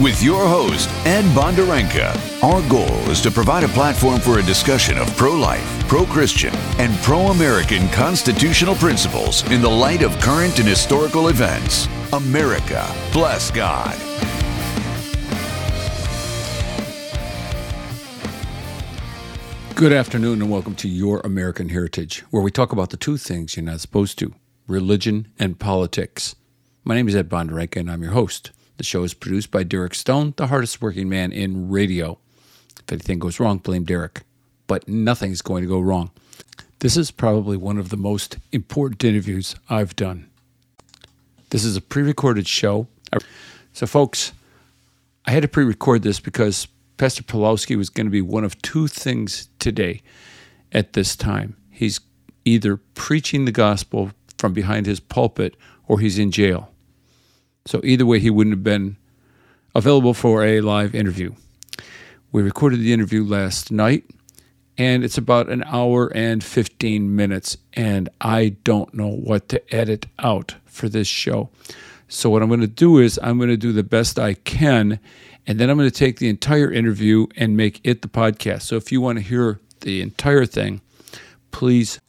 With your host, Ed Bondarenka. Our goal is to provide a platform for a discussion of pro life, pro Christian, and pro American constitutional principles in the light of current and historical events. America, bless God. Good afternoon, and welcome to Your American Heritage, where we talk about the two things you're not supposed to religion and politics. My name is Ed Bondarenka, and I'm your host. The show is produced by Derek Stone, the hardest working man in radio. If anything goes wrong, blame Derek. But nothing's going to go wrong. This is probably one of the most important interviews I've done. This is a pre recorded show. So, folks, I had to pre record this because Pastor Pawlowski was going to be one of two things today at this time. He's either preaching the gospel from behind his pulpit or he's in jail. So, either way, he wouldn't have been available for a live interview. We recorded the interview last night, and it's about an hour and 15 minutes, and I don't know what to edit out for this show. So, what I'm going to do is I'm going to do the best I can and then I'm going to take the entire interview and make it the podcast. So if you want to hear the entire thing, please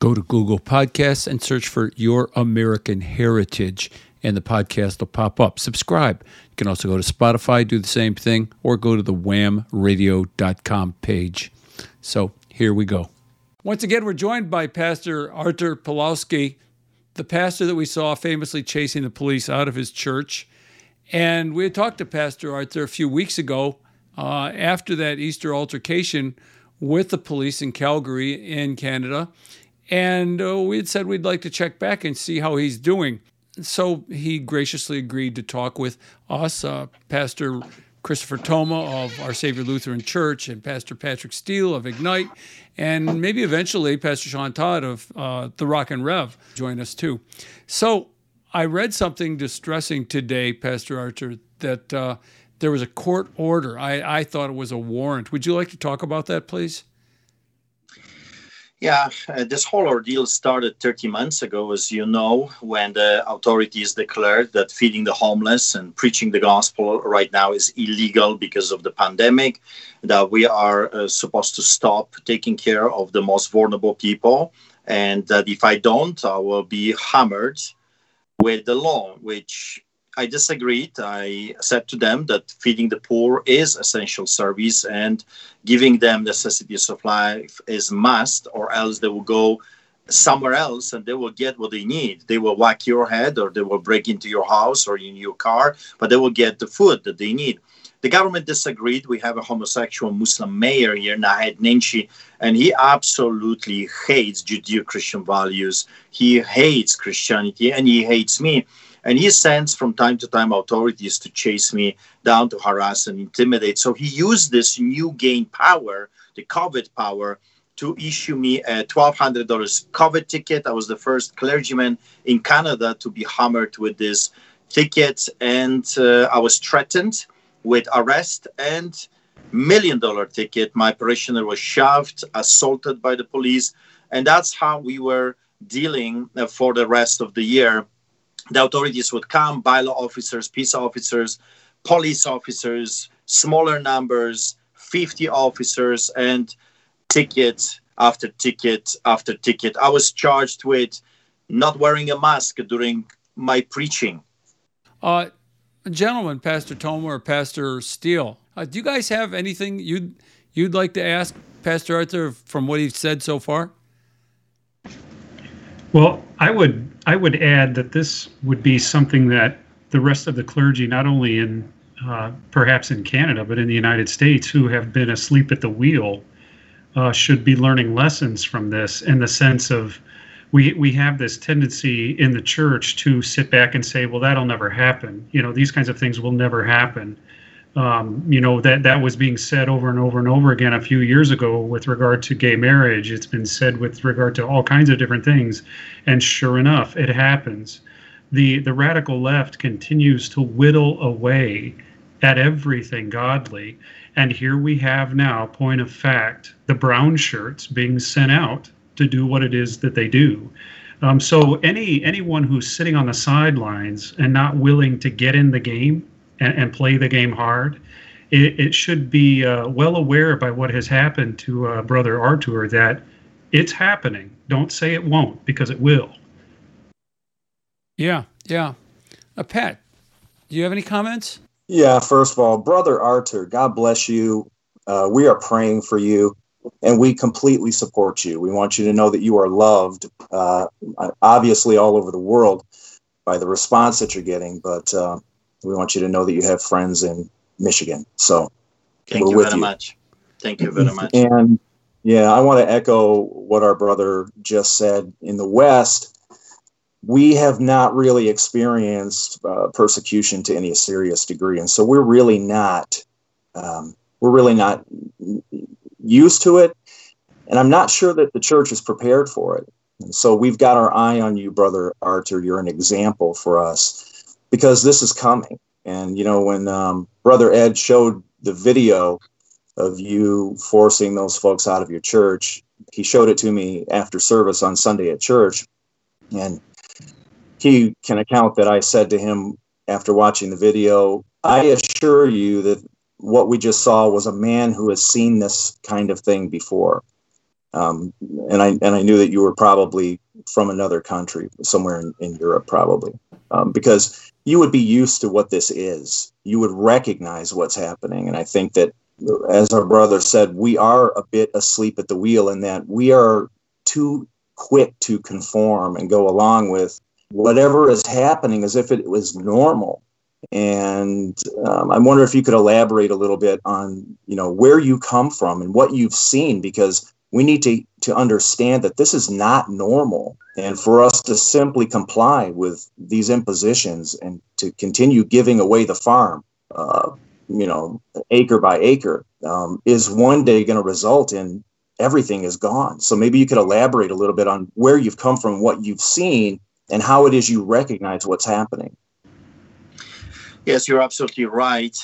go to Google Podcasts and search for Your American Heritage, and the podcast will pop up. Subscribe. You can also go to Spotify, do the same thing, or go to the whamradio.com page. So here we go. Once again, we're joined by Pastor Arthur Pawlowski, the pastor that we saw famously chasing the police out of his church. And we had talked to Pastor Arthur a few weeks ago uh, after that Easter altercation with the police in Calgary, in Canada. And uh, we had said we'd like to check back and see how he's doing. So he graciously agreed to talk with us, uh, Pastor Christopher Toma of Our Savior Lutheran Church and Pastor Patrick Steele of Ignite, and maybe eventually Pastor Sean Todd of uh, the Rock and Rev join us too. So I read something distressing today, Pastor Arthur, that uh, there was a court order. I, I thought it was a warrant. Would you like to talk about that, please? Yeah, uh, this whole ordeal started 30 months ago, as you know, when the authorities declared that feeding the homeless and preaching the gospel right now is illegal because of the pandemic, that we are uh, supposed to stop taking care of the most vulnerable people, and that if I don't, I will be hammered with the law, which I disagreed. I said to them that feeding the poor is essential service and giving them necessities of life is must, or else they will go somewhere else and they will get what they need. They will whack your head or they will break into your house or in your car, but they will get the food that they need. The government disagreed. We have a homosexual Muslim mayor here, Naheed Nenshi, and he absolutely hates Judeo-Christian values. He hates Christianity and he hates me. And he sends from time to time authorities to chase me down to harass and intimidate. So he used this new gain power, the COVID power, to issue me a $1,200 COVID ticket. I was the first clergyman in Canada to be hammered with this ticket, and uh, I was threatened with arrest and million dollar ticket. My parishioner was shoved, assaulted by the police, and that's how we were dealing uh, for the rest of the year. The authorities would come, bylaw officers, peace officers, police officers, smaller numbers, 50 officers, and ticket after ticket after ticket. I was charged with not wearing a mask during my preaching. Uh, gentlemen, Pastor Toma or Pastor Steele, uh, do you guys have anything you'd you'd like to ask Pastor Arthur from what he's said so far? Well, I would I would add that this would be something that the rest of the clergy, not only in uh, perhaps in Canada, but in the United States, who have been asleep at the wheel, uh, should be learning lessons from this in the sense of we we have this tendency in the church to sit back and say, well, that'll never happen. You know, these kinds of things will never happen. Um, you know that that was being said over and over and over again a few years ago with regard to gay marriage. It's been said with regard to all kinds of different things, and sure enough, it happens. the The radical left continues to whittle away at everything godly, and here we have now, point of fact, the brown shirts being sent out to do what it is that they do. Um, so any anyone who's sitting on the sidelines and not willing to get in the game and, and play the game hard, it, it should be uh, well aware by what has happened to uh, brother Artur that it's happening. Don't say it won't because it will. Yeah, yeah. Uh, Pat, do you have any comments? Yeah, first of all, Brother Artur, God bless you. Uh, we are praying for you and we completely support you. We want you to know that you are loved, uh, obviously, all over the world by the response that you're getting, but uh, we want you to know that you have friends in Michigan. So, thank you very you. much. Thank you very much. And yeah, I want to echo what our brother just said. In the West, we have not really experienced uh, persecution to any serious degree, and so we're really not um, we're really not used to it, and I'm not sure that the church is prepared for it. And so we've got our eye on you, brother Arthur. You're an example for us because this is coming. And you know when um, brother Ed showed the video of you forcing those folks out of your church, he showed it to me after service on Sunday at church, and he can account that I said to him after watching the video, I assure you that what we just saw was a man who has seen this kind of thing before. Um, and I and I knew that you were probably from another country, somewhere in, in Europe, probably, um, because you would be used to what this is. You would recognize what's happening, and I think that, as our brother said, we are a bit asleep at the wheel in that we are too quick to conform and go along with whatever is happening as if it was normal. And um, I wonder if you could elaborate a little bit on, you know, where you come from and what you've seen, because we need to, to understand that this is not normal. And for us to simply comply with these impositions and to continue giving away the farm, uh, you know, acre by acre, um, is one day going to result in everything is gone. So maybe you could elaborate a little bit on where you've come from, what you've seen, and how it is you recognize what's happening. Yes, you're absolutely right.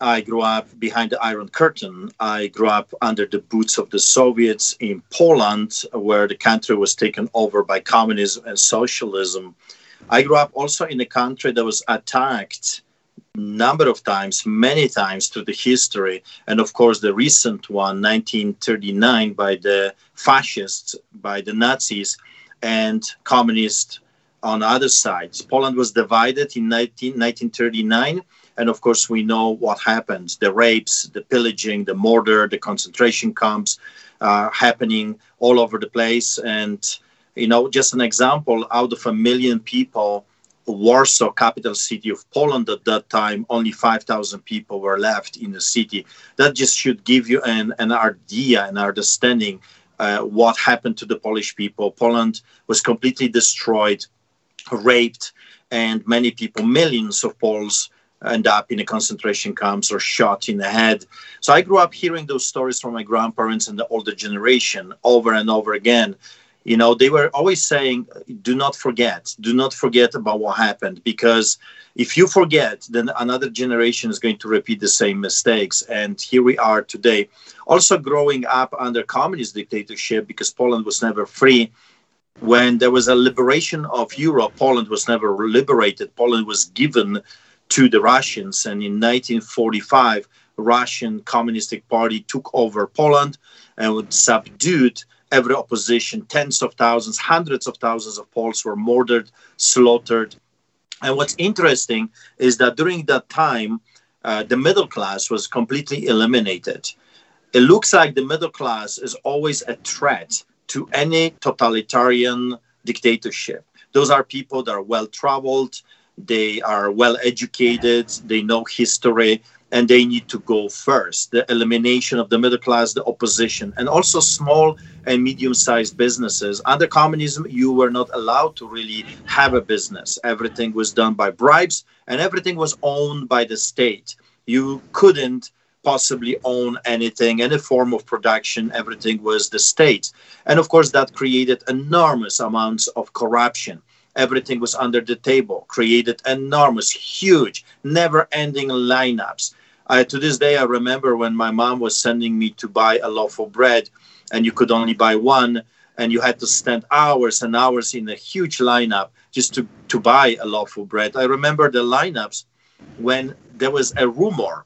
I grew up behind the Iron Curtain. I grew up under the boots of the Soviets in Poland, where the country was taken over by communism and socialism. I grew up also in a country that was attacked number of times, many times through the history, and of course the recent one, 1939, by the fascists, by the Nazis, and communists on other sides. Poland was divided in 19, 1939. And of course, we know what happened the rapes, the pillaging, the murder, the concentration camps uh, happening all over the place. And, you know, just an example out of a million people, Warsaw, capital city of Poland at that time, only 5,000 people were left in the city. That just should give you an, an idea, an understanding uh, what happened to the Polish people. Poland was completely destroyed raped, and many people, millions of Poles, end up in a concentration camps or shot in the head. So I grew up hearing those stories from my grandparents and the older generation over and over again. You know, they were always saying, do not forget, do not forget about what happened, because if you forget, then another generation is going to repeat the same mistakes. And here we are today. Also, growing up under communist dictatorship, because Poland was never free when there was a liberation of Europe, Poland was never liberated. Poland was given to the Russians, and in 1945, Russian Communistic Party took over Poland and subdued every opposition. Tens of thousands, hundreds of thousands of Poles were murdered, slaughtered. And what's interesting is that during that time, uh, the middle class was completely eliminated. It looks like the middle class is always a threat to any totalitarian dictatorship. Those are people that are well traveled, they are well educated, they know history, and they need to go first. The elimination of the middle class, the opposition, and also small and medium sized businesses. Under communism, you were not allowed to really have a business. Everything was done by bribes and everything was owned by the state. You couldn't possibly own anything, any form of production. Everything was the state. And of course, that created enormous amounts of corruption. Everything was under the table, created enormous, huge, never ending lineups. Uh, to this day, I remember when my mom was sending me to buy a loaf of bread and you could only buy one. and you had to stand hours and hours in a huge lineup just to, to buy a loaf of bread. I remember the lineups when there was a rumor.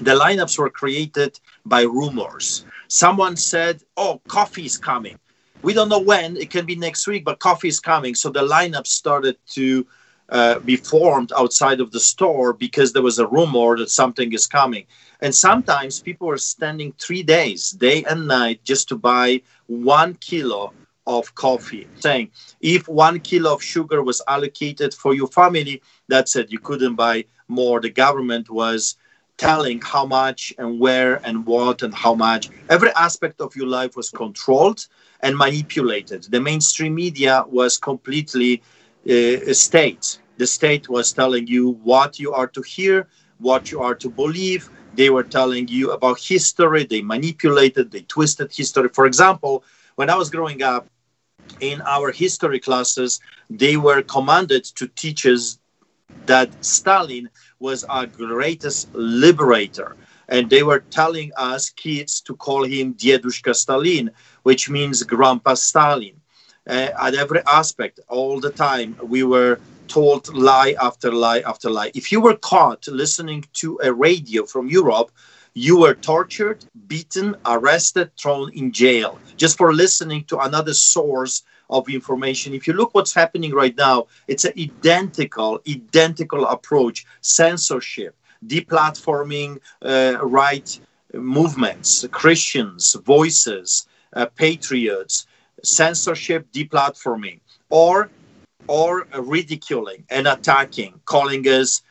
The lineups were created by rumors. Someone said, Oh, coffee is coming. We don't know when, it can be next week, but coffee is coming. So the lineup started to uh, be formed outside of the store because there was a rumor that something is coming. And sometimes people were standing three days, day and night, just to buy one kilo of coffee. Saying if one kilo of sugar was allocated for your family, that's it. You couldn't buy more. The government was telling how much and where and what and how much. Every aspect of your life was controlled and manipulated. The mainstream media was completely uh, state. The state was telling you what you are to hear, what you are to believe, they were telling you about history. They manipulated, they twisted history. For example, when I was growing up, in our history classes, they were commanded to teach us that Stalin was our greatest liberator. And they were telling us kids to call him Diedushka Stalin, which means Grandpa Stalin. Uh, at every aspect, all the time, we were told lie after lie after lie. If you were caught listening to a radio from Europe, you were tortured, beaten, arrested, thrown in jail just for listening to another source of information. If you look what's happening right now, it's an identical, identical approach: censorship, deplatforming uh, right movements, Christians, voices, uh, patriots, censorship, deplatforming, or or ridiculing and attacking, calling us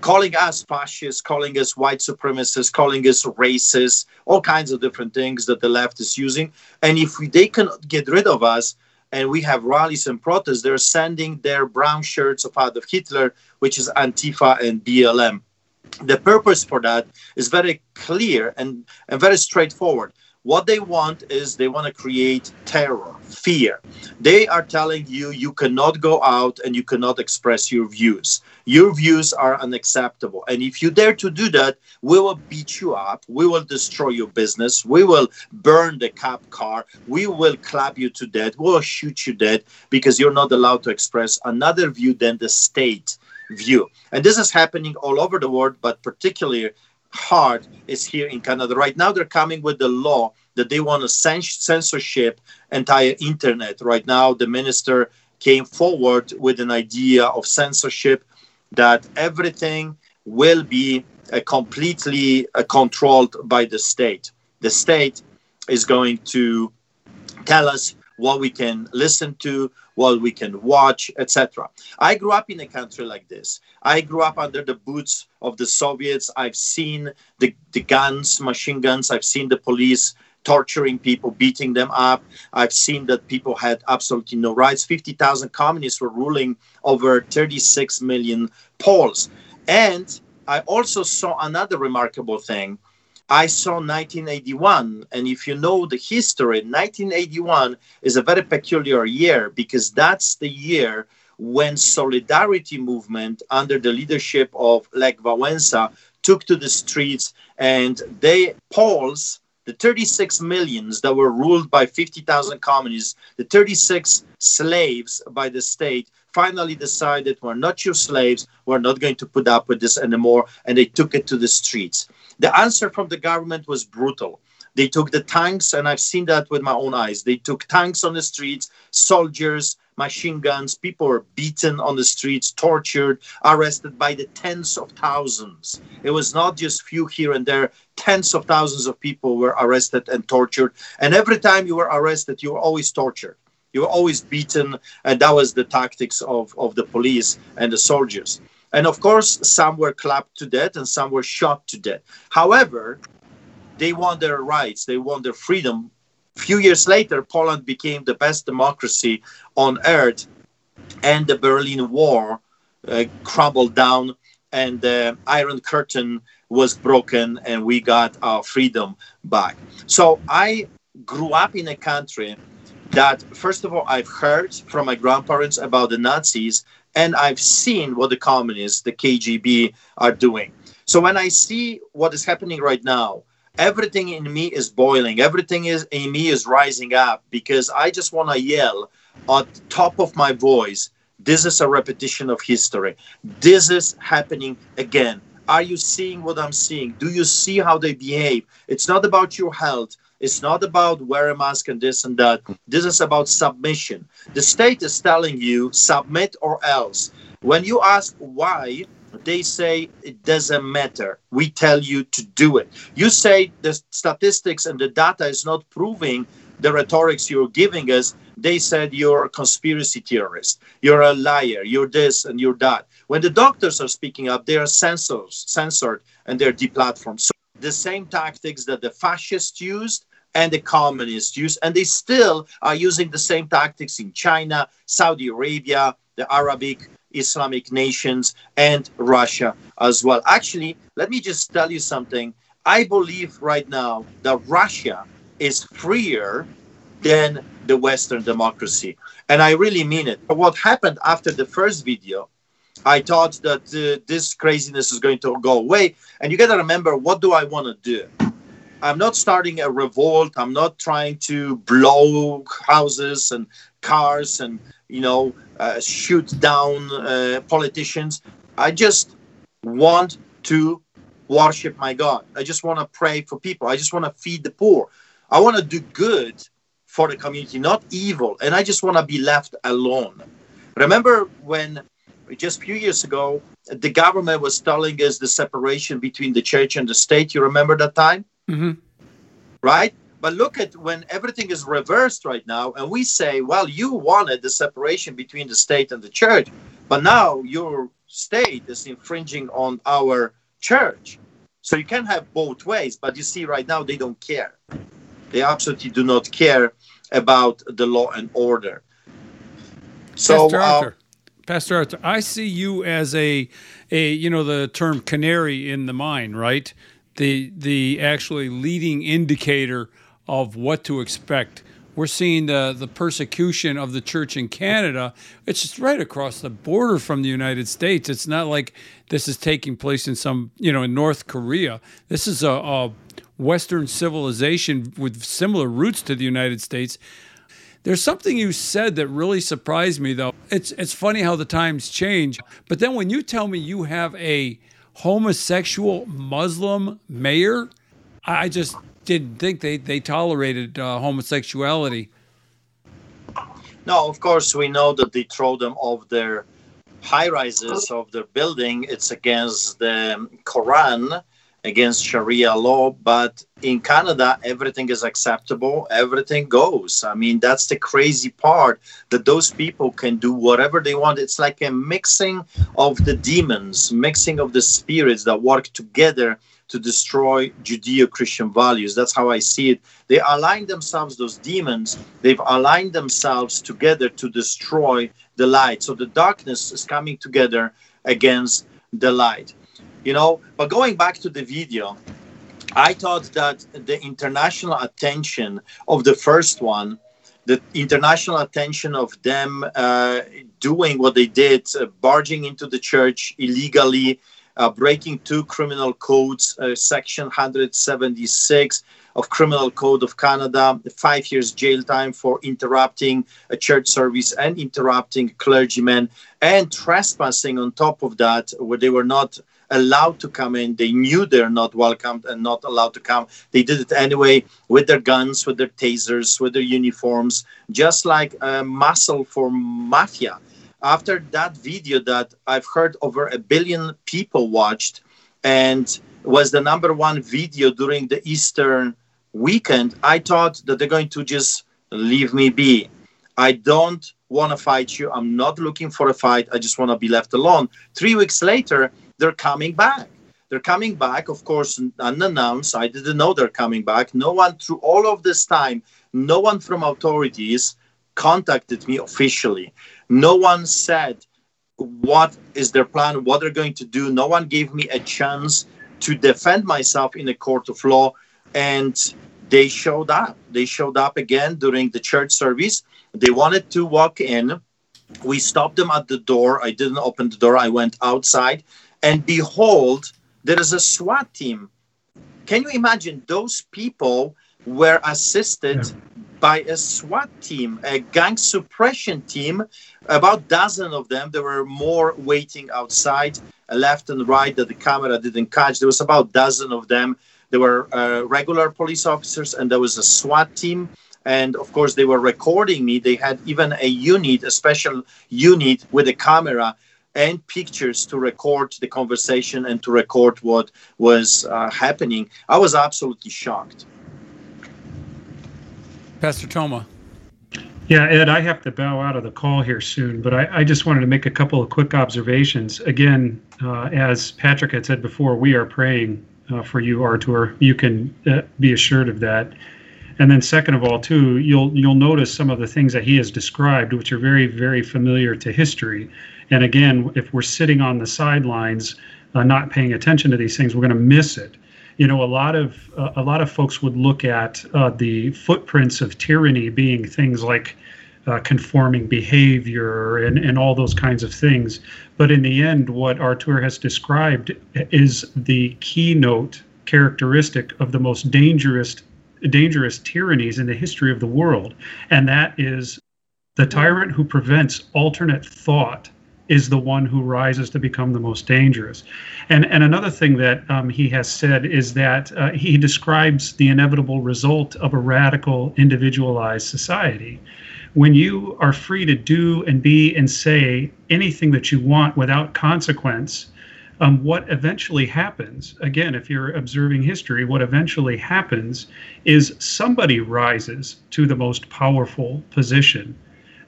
calling us fascists, calling us white supremacists, calling us racist, all kinds of different things that the left is using. And if we, they cannot get rid of us, and we have rallies and protests, they're sending their brown shirts of Adolf Hitler, which is Antifa and BLM. The purpose for that is very clear and, and very straightforward. What they want is they want to create terror, fear. They are telling you you cannot go out and you cannot express your views. Your views are unacceptable. And if you dare to do that, we will beat you up. We will destroy your business. We will burn the cop car. We will clap you to death. We will shoot you dead because you're not allowed to express another view than the state view. And this is happening all over the world, but particularly hard is here in Canada. Right now, they're coming with the law that they want to censor censorship entire internet. Right now, the minister came forward with an idea of censorship that everything will be uh, completely uh, controlled by the state. The state is going to tell us what we can listen to, what we can watch, etc. I grew up in a country like this. I grew up under the boots of the Soviets. I've seen the, the guns, machine guns. I've seen the police torturing people, beating them up. I've seen that people had absolutely no rights. 50,000 communists were ruling over 36 million Poles. And I also saw another remarkable thing I saw 1981, and if you know the history, 1981 is a very peculiar year because that's the year when solidarity movement under the leadership of Lech Wałęsa took to the streets and they Poles the 36 millions that were ruled by 50,000 communists, the 36 slaves by the state, finally decided we're not your slaves, we're not going to put up with this anymore, and they took it to the streets. The answer from the government was brutal. They took the tanks, and I've seen that with my own eyes. They took tanks on the streets, soldiers, machine guns. People were beaten on the streets, tortured, arrested by the tens of thousands. It was not just few here and there. Tens of thousands of people were arrested and tortured. And every time you were arrested, you were always tortured. You were always beaten, and that was the tactics of, of the police and the soldiers. And of course, some were clapped to death and some were shot to death. However, they want their rights, they want their freedom. A few years later, Poland became the best democracy on earth, and the Berlin Wall uh, crumbled down, and the Iron Curtain was broken, and we got our freedom back. So I grew up in a country that, first of all, I've heard from my grandparents about the Nazis, and I've seen what the communists, the KGB, are doing. So when I see what is happening right now, everything in me is boiling. Everything is in me is rising up because i just want to yell at the top of my voice this is a repetition of history. This is happening again. Are you seeing what i'm seeing? Do you see how they behave? It's not about your health it's not about wear a mask and this and that this is about submission the state is telling you submit or else when you ask why they say it doesn't matter. We tell you to do it. You say the statistics and the data is not proving the rhetorics you're giving us. They said you're a conspiracy theorist, you're a liar, you're this and you're that. When the doctors are speaking up, they are censors, censored and they're deplatformed. So the same tactics that the fascists used and the communists used, and they still are using the same tactics in China, Saudi Arabia, the Arabic Islamic nations and Russia as well. Actually, let me just tell you something. I believe right now that Russia is freer than the Western democracy. And I really mean it. What happened after the first video, I thought that uh, this craziness is going to go away. And you got to remember, what do I want to do? I'm not starting a revolt. I'm not trying to blow houses and cars and you know, uh, shoot down uh, politicians. I just want to worship my God. I just want to pray for people. I just want to feed the poor. I want to do good for the community, not evil. And I just want to be left alone. Remember when just a few years ago, the government was telling us the separation between the church and the state. You remember that time? Mm-hmm. Right? But look at when everything is reversed right now, and we say, well, you wanted the separation between the state and the church, but now your state is infringing on our church. So you can have both ways, but you see, right now, they don't care. They absolutely do not care about the law and order. So, Arthur, Pastor Arthur, I see you as a, a you know, the term canary in the mine, right? The the actually leading indicator of what to expect. We're seeing the, the persecution of the church in Canada. It's just right across the border from the United States. It's not like this is taking place in some, you know, in North Korea. This is a, a Western civilization with similar roots to the United States. There's something you said that really surprised me, though. It's it's funny how the times change. But then when you tell me you have a homosexual Muslim mayor, I just didn't think they, they tolerated uh, homosexuality. No, of course, we know that they throw them off their high rises of their building. It's against the Quran, against Sharia law. But in Canada, everything is acceptable, everything goes. I mean, that's the crazy part that those people can do whatever they want. It's like a mixing of the demons, mixing of the spirits that work together to destroy Judeo Christian values. That's how I see it. They align themselves, those demons, they've aligned themselves together to destroy the light. So the darkness is coming together against the light. You know, but going back to the video, I thought that the international attention of the first one, the international attention of them uh, doing what they did, uh, barging into the church illegally, uh, breaking two criminal codes, uh, section 176 of Criminal Code of Canada, five years jail time for interrupting a church service and interrupting clergymen, and trespassing on top of that, where they were not allowed to come in. They knew they're not welcomed and not allowed to come. They did it anyway with their guns, with their tasers, with their uniforms, just like a muscle for mafia after that video that I've heard over a billion people watched and was the number one video during the Eastern weekend, I thought that they're going to just leave me be. I don't want to fight you. I'm not looking for a fight. I just want to be left alone. Three weeks later, they're coming back. They're coming back, of course, unannounced. I didn't know they're coming back. No one, through all of this time, no one from authorities contacted me officially. No one said what is their plan, what they're going to do. No one gave me a chance to defend myself in a court of law. And they showed up. They showed up again during the church service. They wanted to walk in. We stopped them at the door. I didn't open the door. I went outside. And behold, there is a SWAT team can you imagine those people were assisted yeah. by a SWAT team, a gang suppression team, about dozen of them. There were more waiting outside, left and right that the camera didn't catch. There was about dozen of them. There were uh, regular police officers, and there was a SWAT team. And of course, they were recording me. They had even a unit, a special unit with a camera and pictures to record the conversation and to record what was uh, happening. I was absolutely shocked. Pastor Toma. Yeah, Ed, I have to bow out of the call here soon, but I, I just wanted to make a couple of quick observations. Again, uh, as Patrick had said before, we are praying uh, for you, Artur. You can uh, be assured of that. And then, second of all, too, you'll you'll notice some of the things that he has described, which are very, very familiar to history. And again, if we're sitting on the sidelines, uh, not paying attention to these things, we're going to miss it. You know, a lot of uh, a lot of folks would look at uh, the footprints of tyranny being things like uh, conforming behavior and, and all those kinds of things. But in the end, what Artur has described is the keynote characteristic of the most dangerous dangerous tyrannies in the history of the world, and that is the tyrant who prevents alternate thought is the one who rises to become the most dangerous. And and another thing that um, he has said is that uh, he describes the inevitable result of a radical individualized society. When you are free to do and be and say anything that you want without consequence, um, what eventually happens, again, if you're observing history, what eventually happens is somebody rises to the most powerful position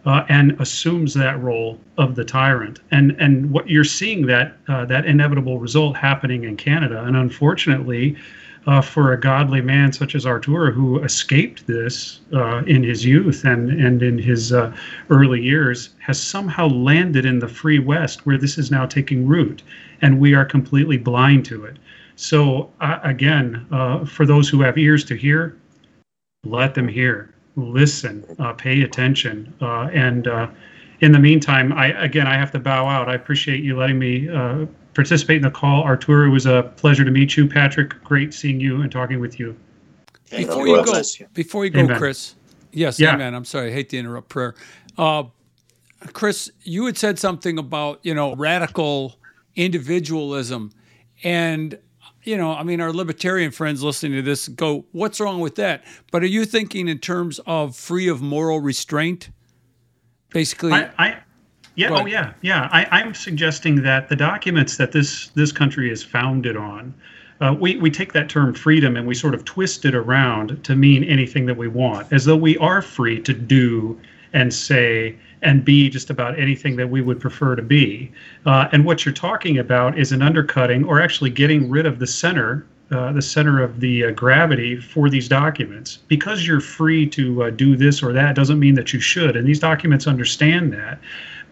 uh, and assumes that role of the tyrant. And and what you're seeing that uh, that inevitable result happening in Canada. And unfortunately, uh, for a godly man such as Artur, who escaped this uh, in his youth and and in his uh, early years, has somehow landed in the free West, where this is now taking root, and we are completely blind to it. So uh, again, for those who have ears to hear, let them hear listen, uh, pay attention, uh, and uh, in the meantime, I again I have to bow out. I appreciate you letting me uh, participate in the call. Artur, it was a pleasure to meet you. Patrick, great seeing you and talking with you. Before you go, before you go, amen. Chris. Yes, yeah. amen. I'm sorry, I hate to interrupt prayer. Uh, Chris, you had said something about you know radical individualism, and you know, I mean, our libertarian friends listening to this go, what's wrong with that? But are you thinking in terms of free of moral restraint? Basically, I, I yeah, oh yeah, yeah. I, I'm suggesting that the documents that this this country is founded on, uh, we, we take that term freedom and we sort of twist it around to mean anything that we want, as though we are free to do and say and be just about anything that we would prefer to be. Uh, and what you're talking about is an undercutting or actually getting rid of the center. Uh, the center of the uh, gravity for these documents. Because you're free to uh, do this or that doesn't mean that you should. And these documents understand that.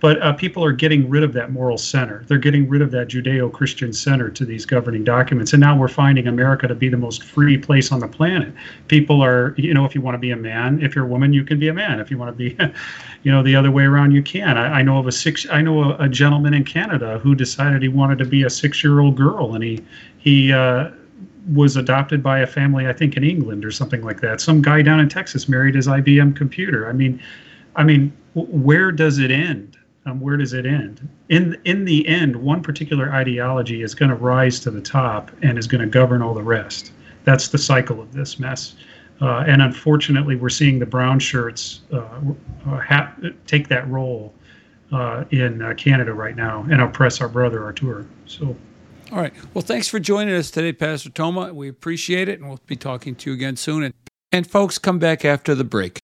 But uh, people are getting rid of that moral center. They're getting rid of that Judeo Christian center to these governing documents. And now we're finding America to be the most free place on the planet. People are, you know, if you want to be a man, if you're a woman, you can be a man. If you want to be, you know, the other way around, you can. I, I know of a six, I know a, a, gentleman in Canada who decided he wanted to be a six year old girl and he, he, uh, was adopted by a family, I think, in England or something like that. Some guy down in Texas married his IBM computer. I mean, I mean, where does it end? Um, where does it end? In in the end, one particular ideology is going to rise to the top and is going to govern all the rest. That's the cycle of this mess. Uh, and unfortunately, we're seeing the brown shirts uh, uh, ha- take that role uh, in uh, Canada right now and oppress our brother Artur. So. All right. Well, thanks for joining us today, Pastor Toma. We appreciate it, and we'll be talking to you again soon. And, and folks, come back after the break.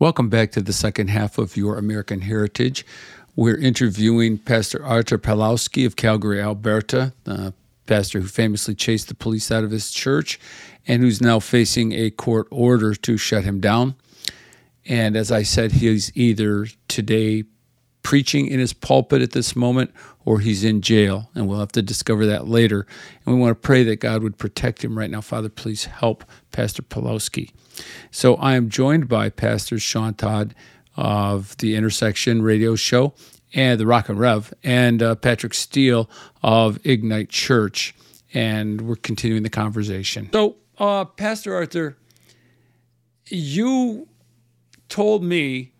Welcome back to the second half of Your American Heritage. We're interviewing Pastor Arthur Pawlowski of Calgary, Alberta, the pastor who famously chased the police out of his church and who's now facing a court order to shut him down. And as I said, he's either today preaching in his pulpit at this moment or he's in jail. And we'll have to discover that later. And we want to pray that God would protect him right now. Father, please help Pastor Pawlowski. So I am joined by Pastor Sean Todd of the Intersection Radio Show and the Rock and Rev, and uh, Patrick Steele of Ignite Church. And we're continuing the conversation. So, uh, Pastor Arthur, you told me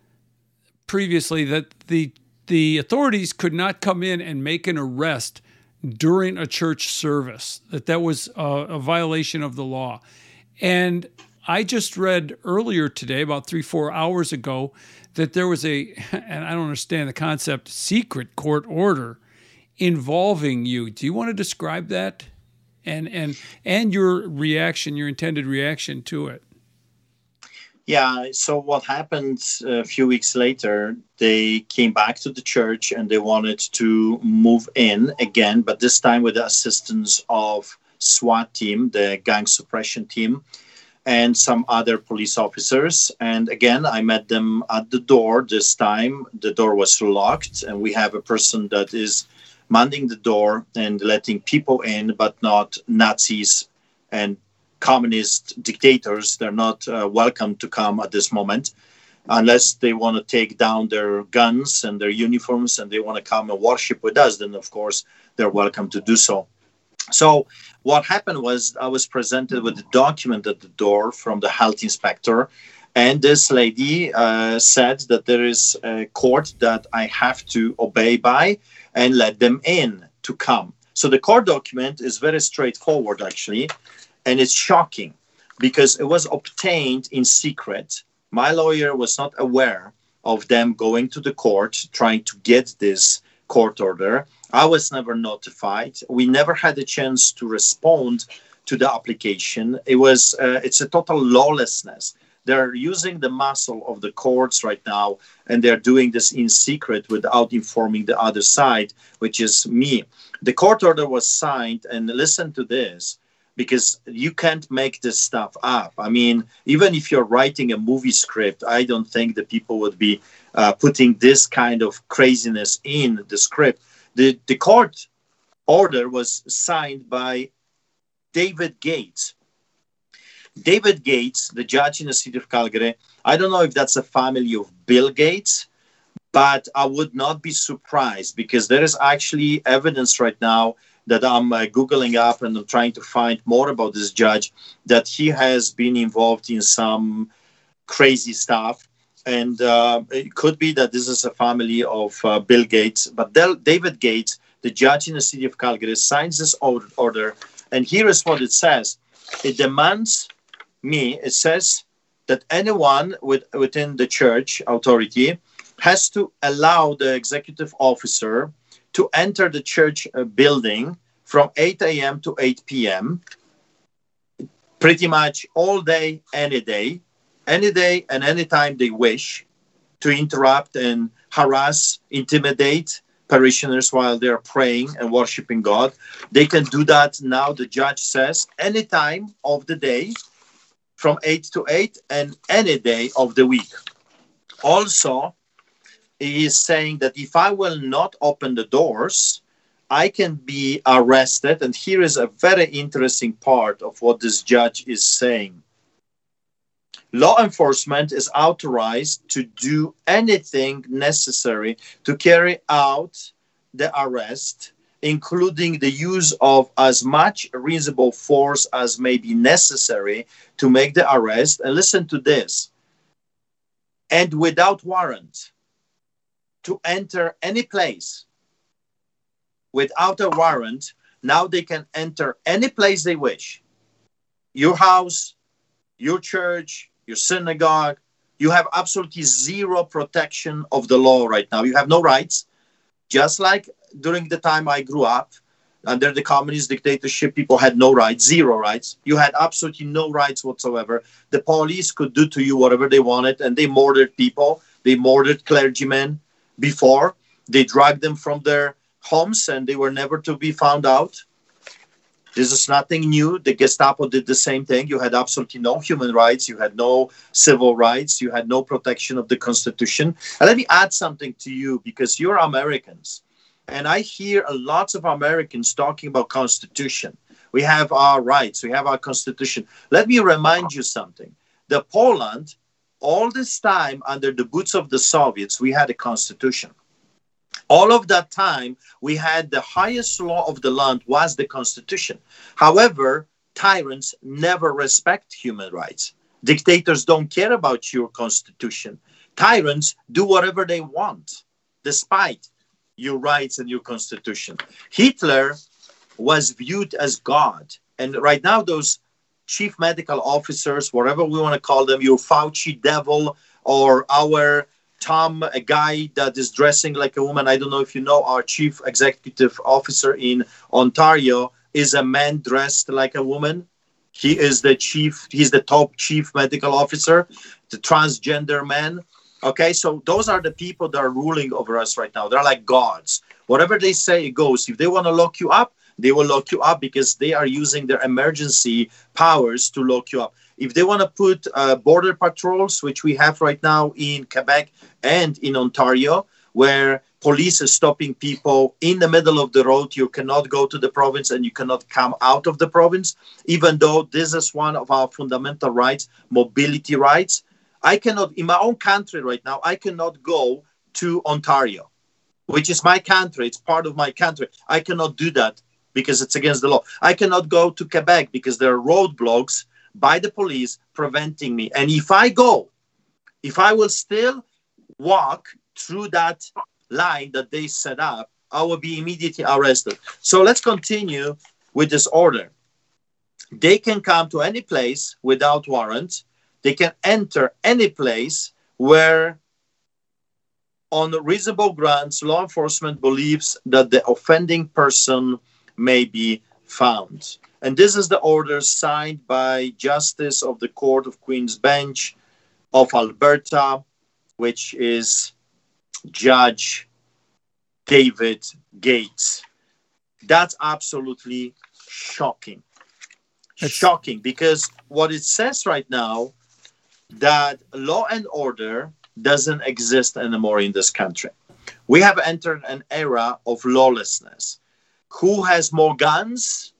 previously that the the authorities could not come in and make an arrest during a church service that that was a, a violation of the law and i just read earlier today about three four hours ago that there was a and i don't understand the concept secret court order involving you. Do you want to describe that? And and and your reaction your intended reaction to it? Yeah, so what happened a few weeks later, they came back to the church and they wanted to move in again, but this time with the assistance of SWAT team, the gang suppression team, and some other police officers. And again, I met them at the door this time. The door was locked, and we have a person that is manding the door and letting people in, but not Nazis and communist dictators. They're not uh, welcome to come at this moment unless they want to take down their guns and their uniforms and they want to come and worship with us. Then, of course, they're welcome to do so. So, what happened was I was presented with a document at the door from the health inspector. And this lady uh, said that there is a court that I have to obey by and let them in to come. So the court document is very straightforward, actually and it's shocking because it was obtained in secret. My lawyer was not aware of them going to the court trying to get this court order. I was never notified. We never had a chance to respond to the application. It was uh, it's a total lawlessness. They're using the muscle of the courts right now, and they're doing this in secret without informing the other side, which is me. The court order was signed, and listen to this because you can't make this stuff up. I mean, even if you're writing a movie script, I don't think the people would be uh, putting this kind of craziness in the script. The, the court order was signed by David Gates. David Gates, the judge in the city of Calgary, I don't know if that's a family of Bill Gates, but I would not be surprised because there is actually evidence right now that I'm uh, Googling up and I'm trying to find more about this judge, that he has been involved in some crazy stuff. And uh, it could be that this is a family of uh, Bill Gates, but Del- David Gates, the judge in the city of Calgary, signs this order. And here is what it says it demands me, it says that anyone with, within the church authority has to allow the executive officer to enter the church uh, building from 8 a.m. to 8 p.m. pretty much all day, any day, any day and any time they wish to interrupt and harass, intimidate parishioners while they're praying and worshiping God. They can do that now, the judge says, any time of the day from 8 to 8 and any day of the week. Also, he is saying that if I will not open the doors, I can be arrested. And here is a very interesting part of what this judge is saying. Law enforcement is authorized to do anything necessary to carry out the arrest, including the use of as much reasonable force as may be necessary to make the arrest. And listen to this. And without warrant to enter any place. Without a warrant Now they can enter any place they wish. Your house, your church, your synagogue. You have absolutely zero protection of the law right now. You have no rights. Just like during the time I grew up, under the communist dictatorship, people had no rights, zero rights. You had absolutely no rights whatsoever. The police could do to you whatever they wanted, and they murdered people. They murdered clergymen before. They dragged them from their homes, and they were never to be found out. This is nothing new. The Gestapo did the same thing. You had absolutely no human rights. You had no civil rights. You had no protection of the Constitution. And let me add something to you because you're Americans and I hear a lots of Americans talking about constitution. We have our rights, we have our constitution. Let me remind you something. The Poland, all this time under the boots of the Soviets, we had a constitution. All of that time, we had the highest law of the land was the constitution. However, tyrants never respect human rights. Dictators don't care about your constitution. Tyrants do whatever they want, despite your rights and your constitution. Hitler was viewed as God. And right now, those chief medical officers, whatever we want to call them, your Fauci devil or our Tam, a guy that is dressing like a woman. I don't know if you know, our chief executive officer in Ontario is a man dressed like a woman. He is the chief, he's the top chief medical officer, the transgender man. Okay, so those are the people that are ruling over us right now. They're like gods. Whatever they say, it goes. If they want to lock you up, they will lock you up because they are using their emergency powers to lock you up. If they want to put uh, border patrols, which we have right now in Quebec and in Ontario, where police are stopping people in the middle of the road, you cannot go to the province and you cannot come out of the province, even though this is one of our fundamental rights, mobility rights I cannot, in my own country right now, I cannot go to Ontario, which is my country. It's part of my country. I cannot do that because it's against the law. I cannot go to Quebec because there are roadblocks by the police preventing me. And if I go, if I will still walk through that line that they set up, I will be immediately arrested. So let's continue with this order. They can come to any place without warrant they can enter any place where on reasonable grounds law enforcement believes that the offending person may be found and this is the order signed by justice of the court of queen's bench of alberta which is judge david gates that's absolutely shocking it's shocking because what it says right now that law and order doesn't exist anymore in this country. We have entered an era of lawlessness. Who has more guns,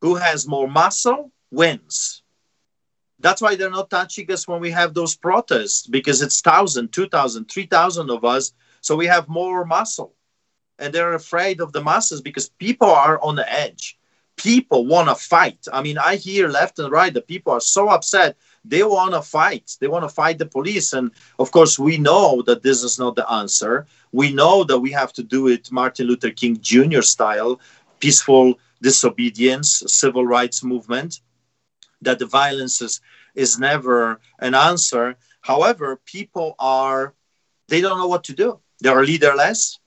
who has more muscle, wins. That's why they're not touching us when we have those protests because it's 1,000, 2,000, 3,000 of us. So we have more muscle. And they're afraid of the masses because people are on the edge. People want to fight. I mean, I hear left and right that people are so upset they want to fight. They want to fight the police. And of course, we know that this is not the answer. We know that we have to do it Martin Luther King Jr. style, peaceful disobedience, civil rights movement, that the violence is, is never an answer. However, people are, they don't know what to do. They are leaderless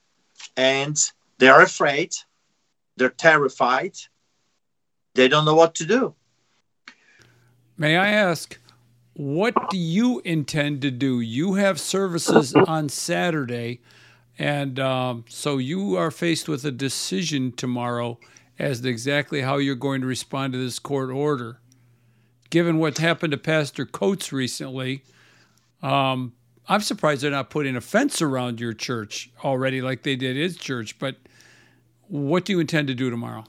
and they are afraid. They're terrified. They don't know what to do. May I ask, what do you intend to do? You have services on Saturday, and um, so you are faced with a decision tomorrow as to exactly how you're going to respond to this court order. Given what's happened to Pastor Coates recently, um, I'm surprised they're not putting a fence around your church already like they did his church. But what do you intend to do tomorrow?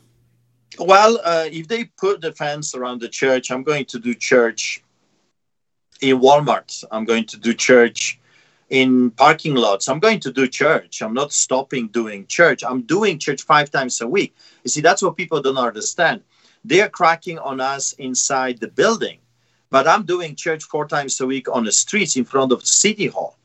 Well, uh, if they put the fence around the church, I'm going to do church in Walmart. I'm going to do church in parking lots. I'm going to do church. I'm not stopping doing church. I'm doing church five times a week. You see, that's what people don't understand. They're cracking on us inside the building, but I'm doing church four times a week on the streets in front of the city hall.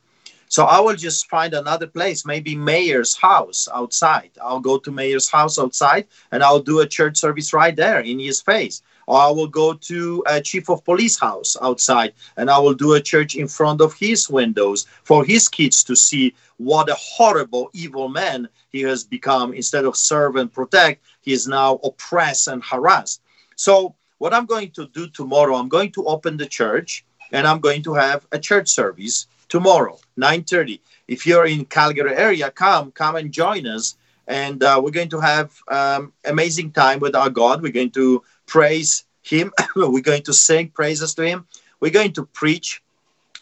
So I will just find another place, maybe mayor's house outside. I'll go to mayor's house outside and I'll do a church service right there in his face. Or I will go to a chief of police house outside and I will do a church in front of his windows for his kids to see what a horrible, evil man he has become. Instead of serve and protect, he is now oppress and harass. So what I'm going to do tomorrow, I'm going to open the church and I'm going to have a church service tomorrow, 9:30. If you're in Calgary area, come, come and join us. And uh, we're going to have um, amazing time with our God. We're going to praise Him. we're going to sing praises to Him. We're going to preach.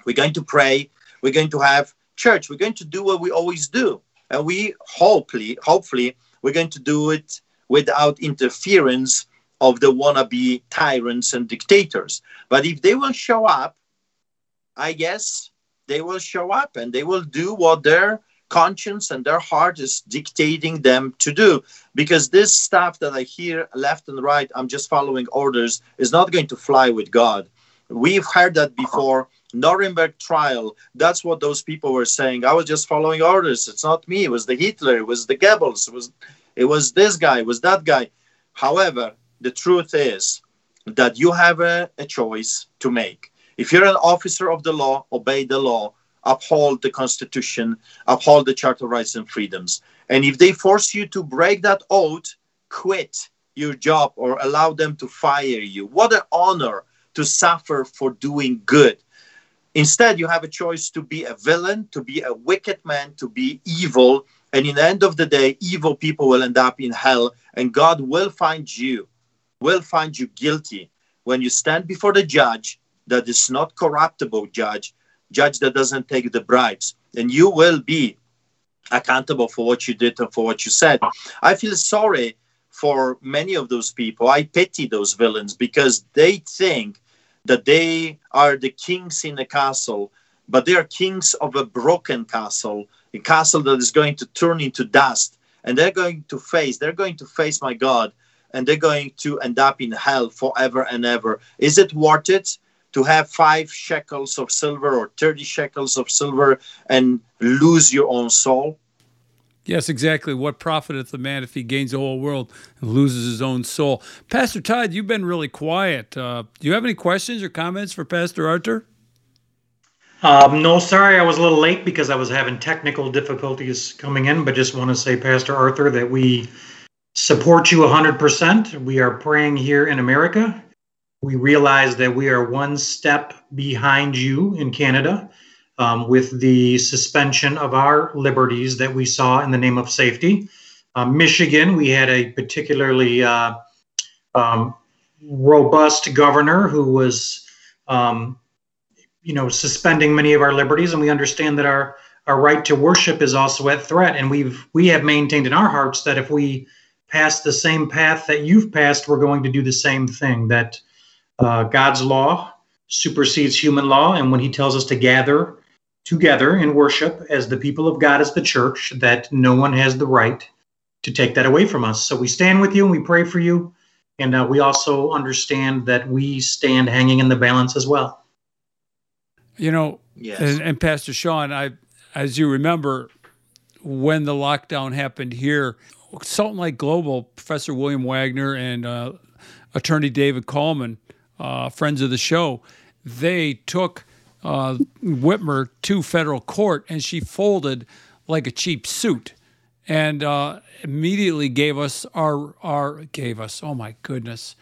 We're going to pray. We're going to have church. We're going to do what we always do, and we hopefully, hopefully, we're going to do it without interference of the wannabe tyrants and dictators. But if they will show up, I guess they will show up and they will do what their conscience and their heart is dictating them to do. Because this stuff that I hear left and right, I'm just following orders, is not going to fly with God. We've heard that before. Nuremberg trial, that's what those people were saying. I was just following orders. It's not me. It was the Hitler. It was the Goebbels. It was, it was this guy. It was that guy. However, the truth is that you have a, a choice to make. If you're an officer of the law, obey the law, uphold the Constitution, uphold the Charter of Rights and Freedoms. And if they force you to break that oath, quit your job or allow them to fire you. What an honor to suffer for doing good. Instead, you have a choice to be a villain, to be a wicked man, to be evil. And in the end of the day, evil people will end up in hell, and God will find you, will find you guilty when you stand before the judge that is not corruptible judge, judge that doesn't take the bribes, and you will be accountable for what you did and for what you said. I feel sorry for many of those people. I pity those villains because they think that they are the kings in the castle, but they are kings of a broken castle, a castle that is going to turn into dust. And they're going to face, they're going to face my God, and they're going to end up in hell forever and ever. Is it worth it? To have five shekels of silver or 30 shekels of silver and lose your own soul? Yes, exactly. What profiteth the man if he gains the whole world and loses his own soul? Pastor Todd, you've been really quiet. Uh, do you have any questions or comments for Pastor Arthur? Um, no, sorry, I was a little late because I was having technical difficulties coming in, but just want to say, Pastor Arthur, that we support you 100%. We are praying here in America we realize that we are one step behind you in Canada um, with the suspension of our liberties that we saw in the name of safety. Uh, Michigan, we had a particularly uh, um, robust governor who was, um, you know, suspending many of our liberties, and we understand that our our right to worship is also at threat. And we've we have maintained in our hearts that if we pass the same path that you've passed, we're going to do the same thing. That uh, God's law supersedes human law, and when He tells us to gather together in worship as the people of God, as the church, that no one has the right to take that away from us. So we stand with you and we pray for you, and uh, we also understand that we stand hanging in the balance as well. You know, yes. and, and Pastor Sean, I, as you remember, when the lockdown happened here, Salt Lake Global, Professor William Wagner and uh, Attorney David Kallman uh, friends of the show, they took uh, Whitmer to federal court, and she folded like a cheap suit, and uh, immediately gave us our our gave us. Oh my goodness.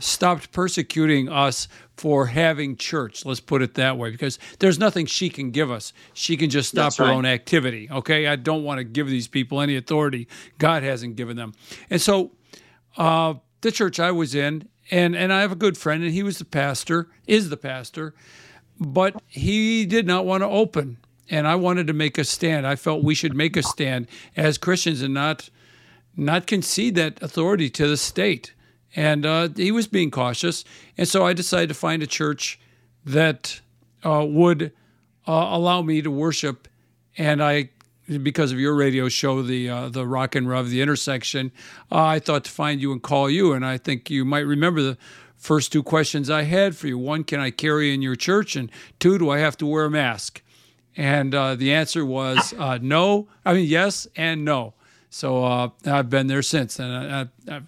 Stopped persecuting us for having church. Let's put it that way, because there's nothing she can give us. She can just stop That's her right. own activity. Okay, I don't want to give these people any authority. God hasn't given them, and so uh, the church I was in and and I have a good friend, and he was the pastor, is the pastor, but he did not want to open, and I wanted to make a stand. I felt we should make a stand as Christians and not not concede that authority to the state. And uh, he was being cautious, and so I decided to find a church that uh, would uh, allow me to worship, and I because of your radio show, the uh, the Rock and Rev, the intersection, uh, I thought to find you and call you. And I think you might remember the first two questions I had for you. One, can I carry in your church? And two, do I have to wear a mask? And uh, the answer was uh, no. I mean, yes and no. So uh, I've been there since, and I, I, I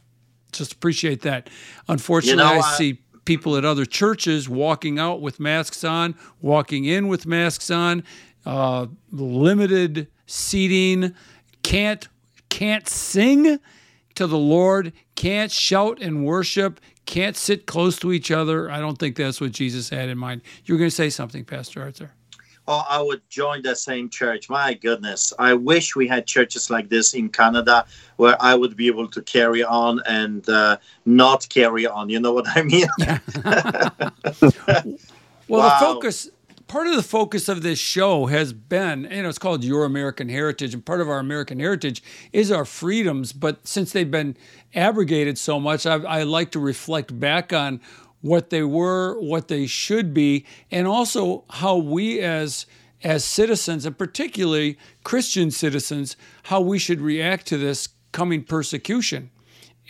just appreciate that. Unfortunately, you know, I see people at other churches walking out with masks on, walking in with masks on, uh, limited seating, can't can't sing to the Lord, can't shout and worship, can't sit close to each other. I don't think that's what Jesus had in mind. You were going to say something, Pastor Arthur. Oh, I would join the same church. My goodness. I wish we had churches like this in Canada where I would be able to carry on and uh, not carry on. You know what I mean? well, wow. the focus part of the focus of this show has been, you know, it's called Your American Heritage, and part of our American heritage is our freedoms. But since they've been abrogated so much, I, I like to reflect back on what they were, what they should be, and also how we as as citizens, and particularly Christian citizens, how we should react to this coming persecution.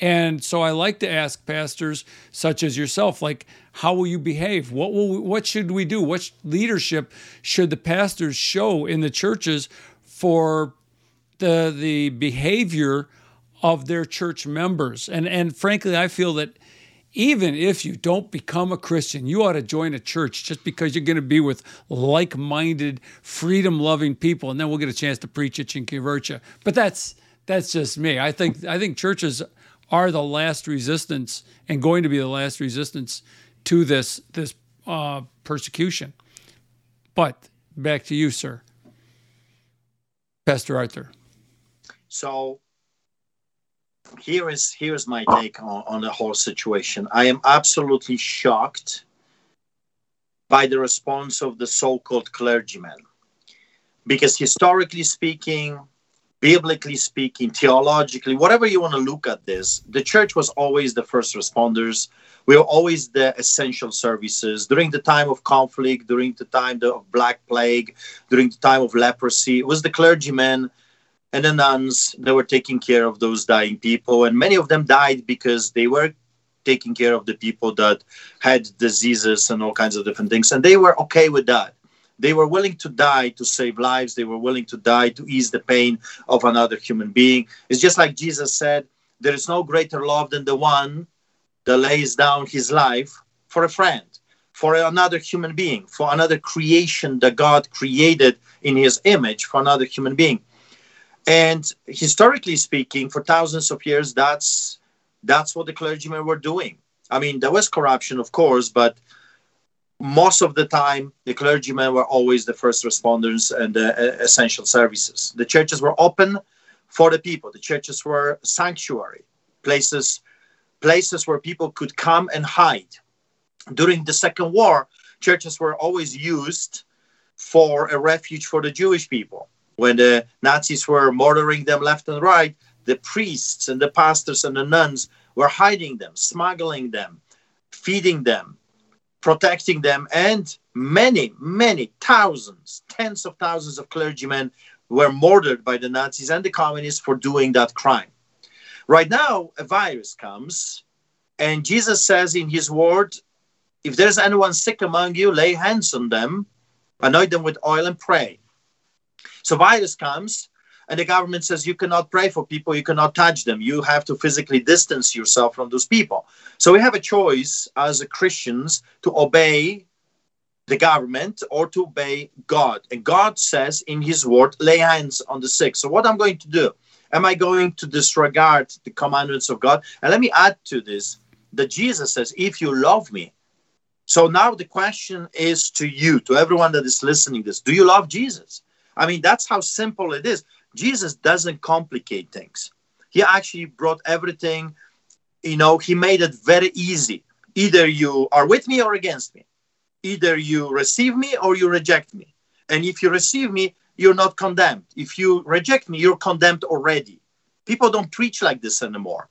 And so I like to ask pastors such as yourself, like, how will you behave? What will what should we do? What leadership should the pastors show in the churches for the the behavior of their church members? And and frankly, I feel that even if you don't become a Christian, you ought to join a church just because you're going to be with like minded, freedom loving people, and then we'll get a chance to preach it and convert you. But that's that's just me. I think I think churches are the last resistance and going to be the last resistance to this this uh, persecution. But back to you, sir, Pastor Arthur. So here is here's my take on, on the whole situation. I am absolutely shocked by the response of the so-called clergymen, because historically speaking, biblically speaking, theologically, whatever you want to look at this, the church was always the first responders. We were always the essential services during the time of conflict, during the time of Black Plague, during the time of leprosy. It was the clergymen and the nuns that were taking care of those dying people. And many of them died because they were taking care of the people that had diseases and all kinds of different things. And they were okay with that they were willing to die to save lives. They were willing to die to ease the pain of another human being. It's just like Jesus said, there is no greater love than the one that lays down his life for a friend, for another human being, for another creation that God created in his image, for another human being. And historically speaking, for thousands of years, that's that's what the clergymen were doing. I mean, there was corruption, of course, but most of the time the clergymen were always the first responders and the uh, essential services. The churches were open for the people. The churches were sanctuary places places where people could come and hide. During the second war churches were always used for a refuge for the jewish people. When the nazis were murdering them left and right the priests and the pastors and the nuns were hiding them smuggling them feeding them protecting them, and many, many thousands, tens of thousands of clergymen were murdered by the Nazis and the communists for doing that crime. Right now, a virus comes, and Jesus says in his word, if there's anyone sick among you, lay hands on them, anoint them with oil, and pray. So virus comes, and the government says you cannot pray for people, you cannot touch them, you have to physically distance yourself from those people. So we have a choice as Christians to obey the government or to obey God. And God says in His word, lay hands on the sick. So what I'm going to do? Am I going to disregard the commandments of God? And let me add to this that Jesus says, if you love me, so now the question is to you, to everyone that is listening this, do you love Jesus? I mean, that's how simple it is. Jesus doesn't complicate things. He actually brought everything, you know, he made it very easy. Either you are with me or against me. Either you receive me or you reject me. And if you receive me, you're not condemned. If you reject me, you're condemned already. People don't preach like this anymore.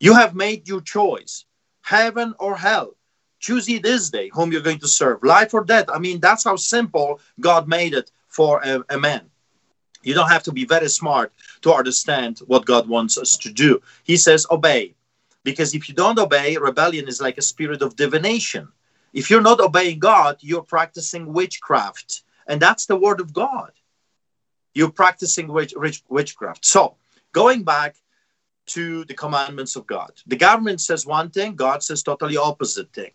You have made your choice heaven or hell. Choose ye this day whom you're going to serve, life or death. I mean, that's how simple God made it for a, a man. You don't have to be very smart to understand what God wants us to do. He says, obey. Because if you don't obey, rebellion is like a spirit of divination. If you're not obeying God, you're practicing witchcraft and that's the word of God. You're practicing witch, witch, witchcraft. So, going back to the commandments of God, the government says one thing, God says totally opposite thing.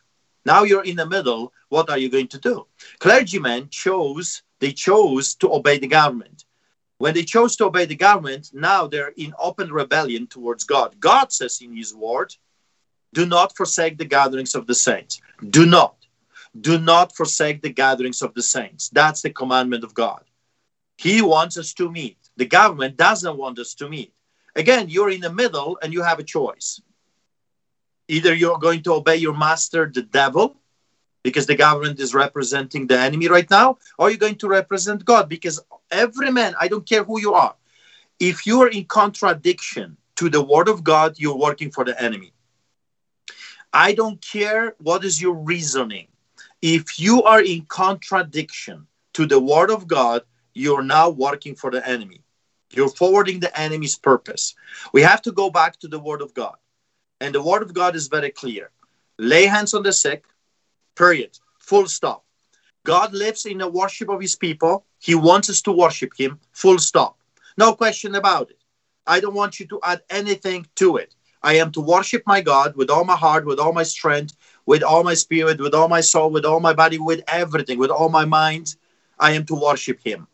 Now you're in the middle. What are you going to do? Clergymen chose, they chose to obey the government. When they chose to obey the government, now they're in open rebellion towards God. God says in His word, do not forsake the gatherings of the saints. Do not. Do not forsake the gatherings of the saints. That's the commandment of God. He wants us to meet. The government doesn't want us to meet. Again, you're in the middle and you have a choice. Either you're going to obey your master, the devil, because the government is representing the enemy right now, or you're going to represent God because every man, I don't care who you are, if you are in contradiction to the word of God, you're working for the enemy. I don't care what is your reasoning. If you are in contradiction to the word of God, you're now working for the enemy. You're forwarding the enemy's purpose. We have to go back to the word of God. And the word of God is very clear. Lay hands on the sick, period. Full stop. God lives in the worship of his people. He wants us to worship him. Full stop. No question about it. I don't want you to add anything to it. I am to worship my God with all my heart, with all my strength, with all my spirit, with all my soul, with all my body, with everything, with all my mind. I am to worship him.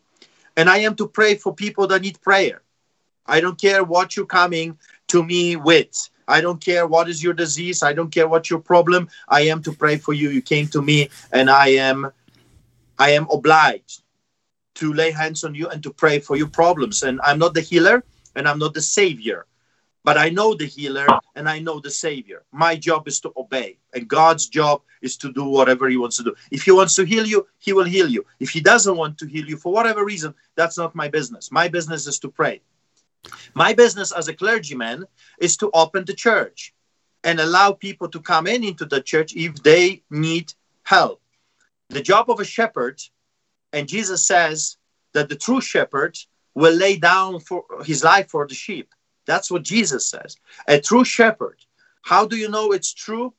And I am to pray for people that need prayer. I don't care what you're coming to me with. I don't care what is your disease. I don't care what your problem. I am to pray for you. You came to me and I am I am obliged to lay hands on you and to pray for your problems. And I'm not the healer and I'm not the savior. But I know the healer and I know the savior. My job is to obey, and God's job is to do whatever He wants to do. If He wants to heal you, He will heal you. If He doesn't want to heal you for whatever reason, that's not my business. My business is to pray. My business as a clergyman is to open the church and allow people to come in into the church if they need help. The job of a shepherd, and Jesus says that the true shepherd will lay down for his life for the sheep. That's what Jesus says. A true shepherd. How do you know it's true?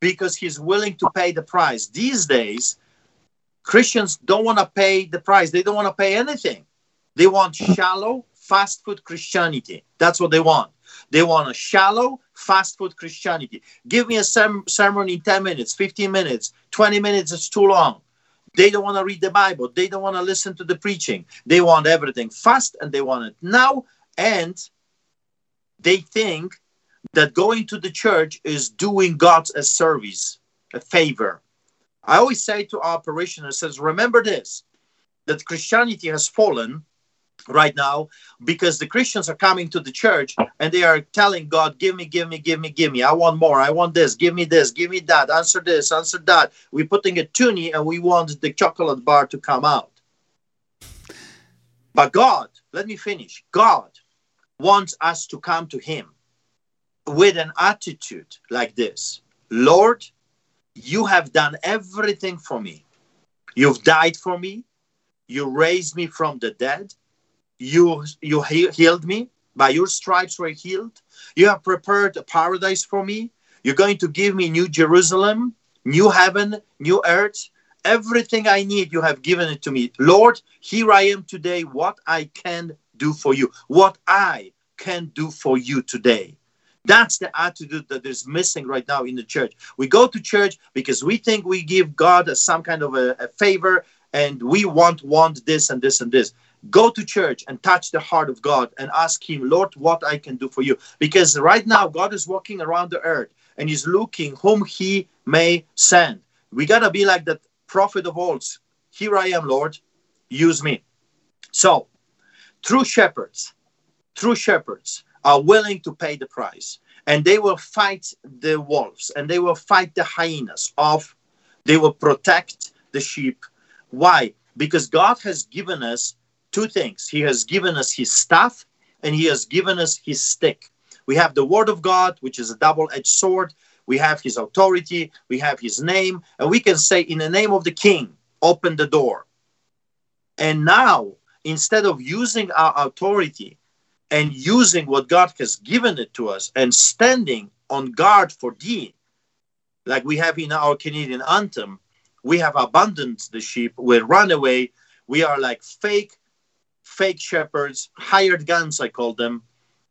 Because he's willing to pay the price. These days, Christians don't want to pay the price. They don't want to pay anything. They want shallow, fast food Christianity. That's what they want. They want a shallow, fast food Christianity. Give me a sermon in 10 minutes, 15 minutes, 20 minutes is too long. They don't want to read the Bible. They don't want to listen to the preaching. They want everything fast and they want it now. And they think that going to the church is doing God a service, a favor. I always say to our parishioners, says, remember this, that Christianity has fallen right now because the Christians are coming to the church and they are telling God, give me, give me, give me, give me. I want more. I want this. Give me this. Give me that. Answer this. Answer that. We're putting a toonie and we want the chocolate bar to come out. But God, let me finish. God wants us to come to Him with an attitude like this Lord, you have done everything for me. You've died for me. You raised me from the dead. You, you healed me. By your stripes were healed. You have prepared a paradise for me. You're going to give me New Jerusalem, new heaven, new earth. Everything I need, you have given it to me. Lord, here I am today. What I can do for you, what I can do for you today. That's the attitude that is missing right now in the church. We go to church because we think we give God some kind of a, a favor and we want want this and this and this. Go to church and touch the heart of God and ask Him, Lord, what I can do for you. Because right now God is walking around the earth and He's looking whom He may send. We gotta be like that prophet of old. Here I am, Lord, use me. So, true shepherds, true shepherds are willing to pay the price and they will fight the wolves and they will fight the hyenas off they will protect the sheep why because god has given us two things. He has given us his staff and he has given us his stick. We have the word of god which is a double-edged sword. We have his authority. We have his name. And we can say in the name of the king open the door. And now instead of using our authority and using what God has given it to us and standing on guard for thee, like we have in our Canadian anthem, we have abandoned the sheep, we run away, we are like fake, fake shepherds, hired guns, I call them,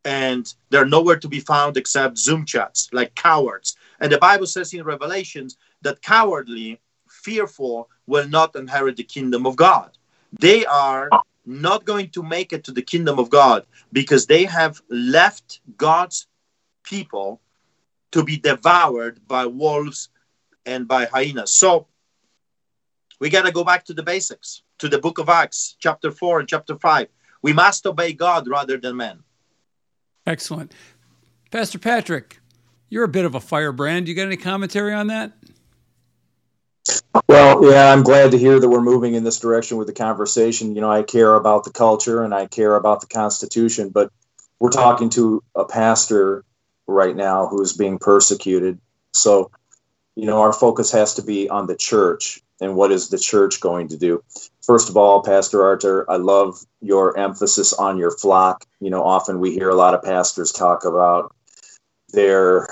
and they're nowhere to be found except Zoom chats, like cowards. And the Bible says in Revelations that cowardly, fearful will not inherit the kingdom of God. They are not going to make it to the kingdom of God because they have left God's people to be devoured by wolves and by hyenas. So we got to go back to the basics, to the book of Acts, chapter 4 and chapter 5. We must obey God rather than men. Excellent. Pastor Patrick, you're a bit of a firebrand. You got any commentary on that? Well, yeah, I'm glad to hear that we're moving in this direction with the conversation. You know, I care about the culture and I care about the Constitution, but we're talking to a pastor right now who's being persecuted. So, you know, our focus has to be on the church and what is the church going to do. First of all, Pastor Arthur, I love your emphasis on your flock. You know, often we hear a lot of pastors talk about their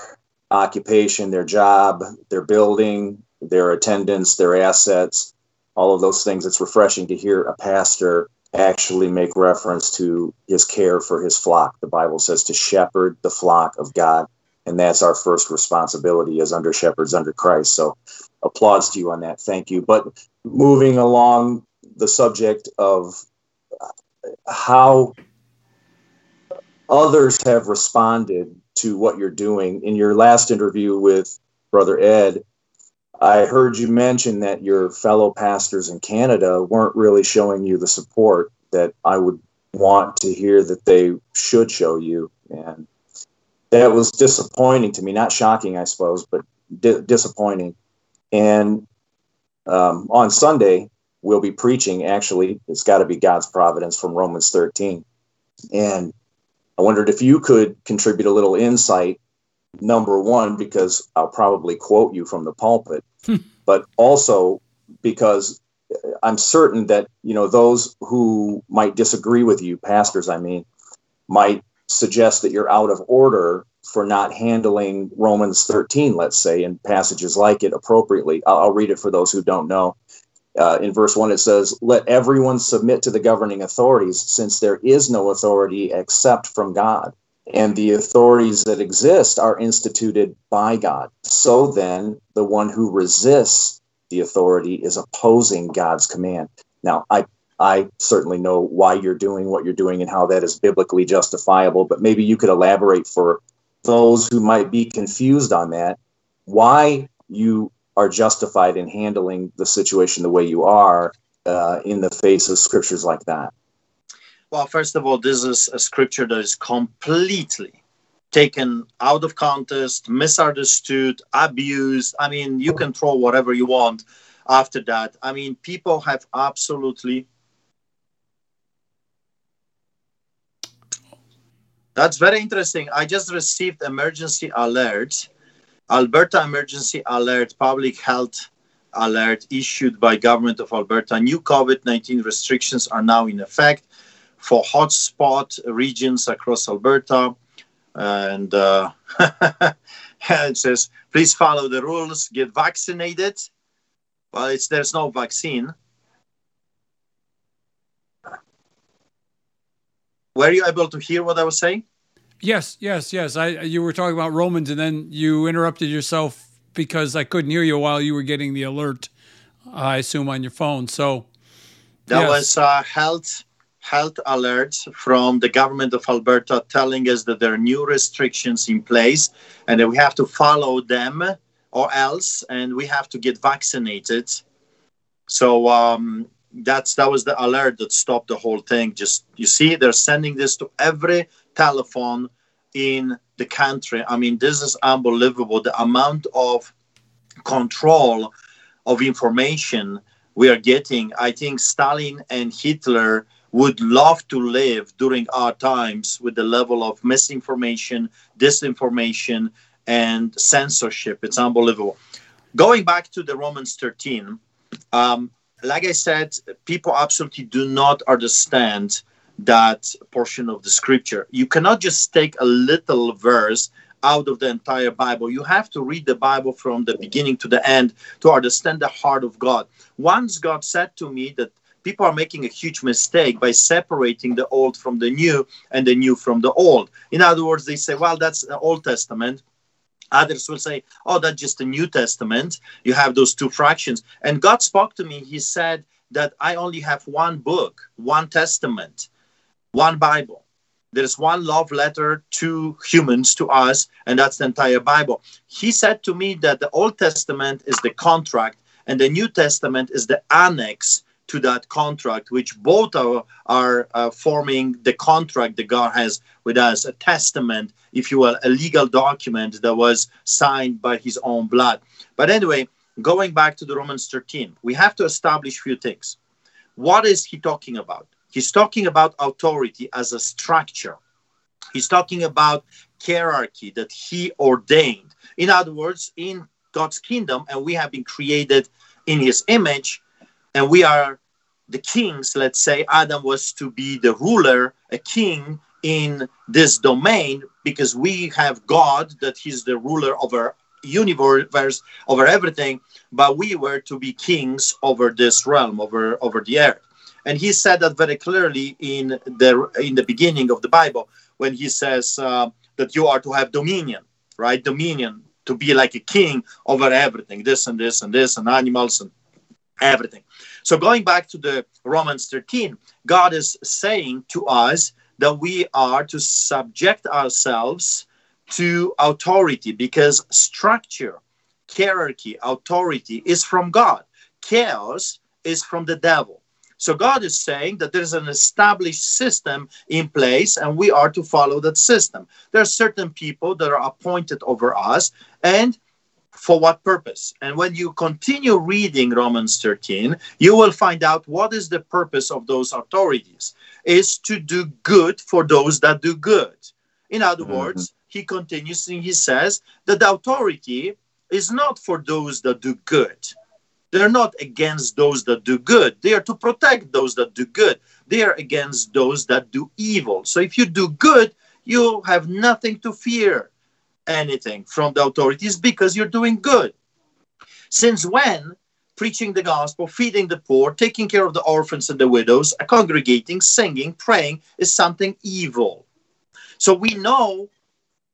occupation, their job, their building, their attendance, their assets, all of those things. It's refreshing to hear a pastor actually make reference to his care for his flock. The Bible says to shepherd the flock of God. And that's our first responsibility as under shepherds under Christ. So applause to you on that. Thank you. But moving along the subject of how others have responded to what you're doing. In your last interview with Brother Ed, I heard you mention that your fellow pastors in Canada weren't really showing you the support that I would want to hear that they should show you. And that was disappointing to me. Not shocking, I suppose, but di- disappointing. And um, on Sunday, we'll be preaching. Actually, it's got to be God's providence from Romans 13. And I wondered if you could contribute a little insight number one, because I'll probably quote you from the pulpit, hmm. but also because I'm certain that, you know, those who might disagree with you, pastors, I mean, might suggest that you're out of order for not handling Romans 13, let's say, and passages like it appropriately. I'll, I'll read it for those who don't know. Uh, in verse 1, it says, Let everyone submit to the governing authorities, since there is no authority except from God and the authorities that exist are instituted by God. So then, the one who resists the authority is opposing God's command. Now, I I certainly know why you're doing what you're doing and how that is biblically justifiable, but maybe you could elaborate for those who might be confused on that, why you are justified in handling the situation the way you are uh, in the face of scriptures like that. Well, first of all, this is a scripture that is completely taken out of context, misunderstood, abused. I mean, you can throw whatever you want after that. I mean, people have absolutely. That's very interesting. I just received emergency alert, Alberta emergency alert, public health alert issued by government of Alberta. New COVID-19 restrictions are now in effect for hotspot regions across Alberta. And uh, it says, please follow the rules, get vaccinated. Well, it's there's no vaccine. Were you able to hear what I was saying? Yes, yes, yes. I you were talking about Romans, and then you interrupted yourself because I couldn't hear you while you were getting the alert. I assume on your phone. So that yes. was uh, health health alerts from the government of Alberta telling us that there are new restrictions in place and that we have to follow them or else, and we have to get vaccinated. So um, that's that was the alert that stopped the whole thing. Just you see, they're sending this to every telephone in the country. I mean, this is unbelievable. The amount of control of information we are getting. I think Stalin and Hitler would love to live during our times with the level of misinformation, disinformation, and censorship. It's unbelievable. Going back to the Romans 13, um, like I said, people absolutely do not understand that portion of the scripture. You cannot just take a little verse out of the entire Bible. You have to read the Bible from the beginning to the end to understand the heart of God. Once God said to me that people are making a huge mistake by separating the old from the new and the new from the old. In other words, they say, well, that's the Old Testament. Others will say, oh, that's just the New Testament. You have those two fractions. And God spoke to me. He said that I only have one book, one testament, one Bible. There's one love letter to humans, to us, and that's the entire Bible. He said to me that the Old Testament is the contract and the New Testament is the annex to that contract, which both are, are uh, forming the contract that God has with us, a testament, if you will, a legal document that was signed by his own blood. But anyway, going back to the Romans 13, we have to establish few things. What is he talking about? He's talking about authority as a structure. He's talking about hierarchy that he ordained. In other words, in God's kingdom, and we have been created in his image, and we are the kings. Let's say Adam was to be the ruler, a king in this domain, because we have God, that he's the ruler over universe, over everything, but we were to be kings over this realm, over, over the earth. And he said that very clearly in the in the beginning of the Bible when he says uh, that you are to have dominion, right? Dominion to be like a king over everything, this and this and this and animals and everything. So going back to the Romans 13, God is saying to us that we are to subject ourselves to authority because structure, hierarchy, authority is from God. Chaos is from the devil. So God is saying that there's an established system in place and we are to follow that system. There are certain people that are appointed over us and for what purpose? And when you continue reading Romans 13, you will find out what is the purpose of those authorities is to do good for those that do good. In other mm-hmm. words, he continues and he says that the authority is not for those that do good they're not against those that do good. They are to protect those that do good. They are against those that do evil. So if you do good, you have nothing to fear anything from the authorities because you're doing good. Since when preaching the gospel, feeding the poor, taking care of the orphans and the widows, congregating, singing, praying is something evil? So we know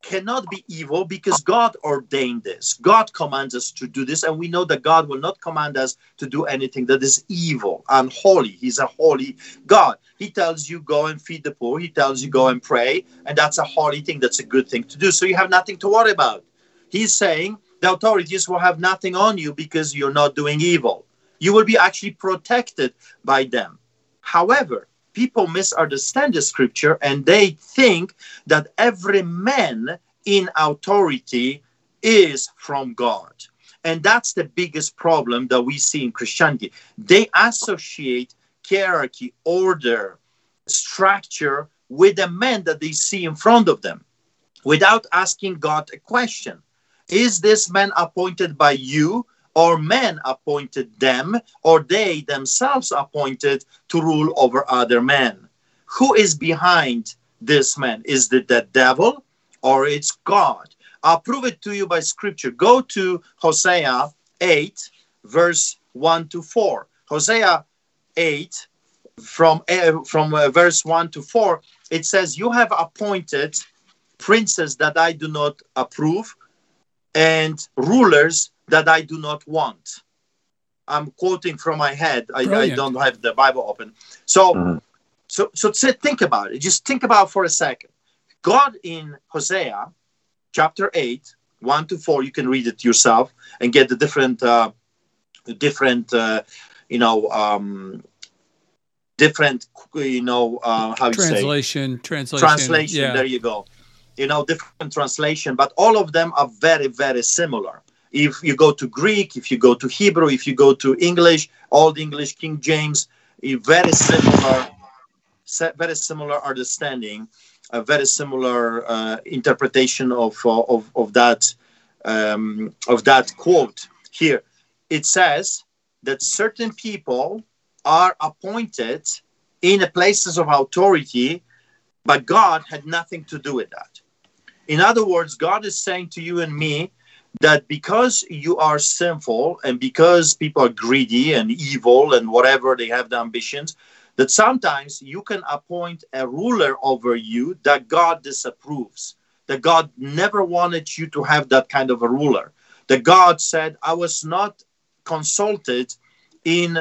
cannot be evil because God ordained this. God commands us to do this, and we know that God will not command us to do anything that is evil, unholy. He's a holy God. He tells you go and feed the poor, He tells you go and pray, and that's a holy thing. That's a good thing to do. So you have nothing to worry about. He's saying the authorities will have nothing on you because you're not doing evil. You will be actually protected by them. However, people misunderstand the scripture and they think that every man in authority is from God. And that's the biggest problem that we see in Christianity. They associate hierarchy, order, structure with the man that they see in front of them without asking God a question Is this man appointed by you or men appointed them, or they themselves appointed to rule over other men. Who is behind this man? Is it the devil or it's God? I'll prove it to you by scripture. Go to Hosea 8, verse 1 to 4. Hosea 8, from, uh, from uh, verse 1 to 4, it says, You have appointed princes that I do not approve, and rulers that I do not want. I'm quoting from my head. I, I don't have the Bible open. So, mm-hmm. so, so think about it. Just think about it for a second. God in Hosea chapter 8, 1 to 4, you can read it yourself and get the different, uh, different, uh, you know, um, different, you know, uh, how you translation, say translation, translation. Yeah. There you go. You know, different translation, but all of them are very, very similar. If you go to Greek, if you go to Hebrew, if you go to English, Old English, King James, very similar, very similar understanding, a very similar uh, interpretation of, uh, of, of that um, of that quote here. It says that certain people are appointed in places of authority, but God had nothing to do with that. In other words, God is saying to you and me that because you are sinful and because people are greedy and evil and whatever they have the ambitions, that sometimes you can appoint a ruler over you that God disapproves. That God never wanted you to have that kind of a ruler. That God said, I was not consulted in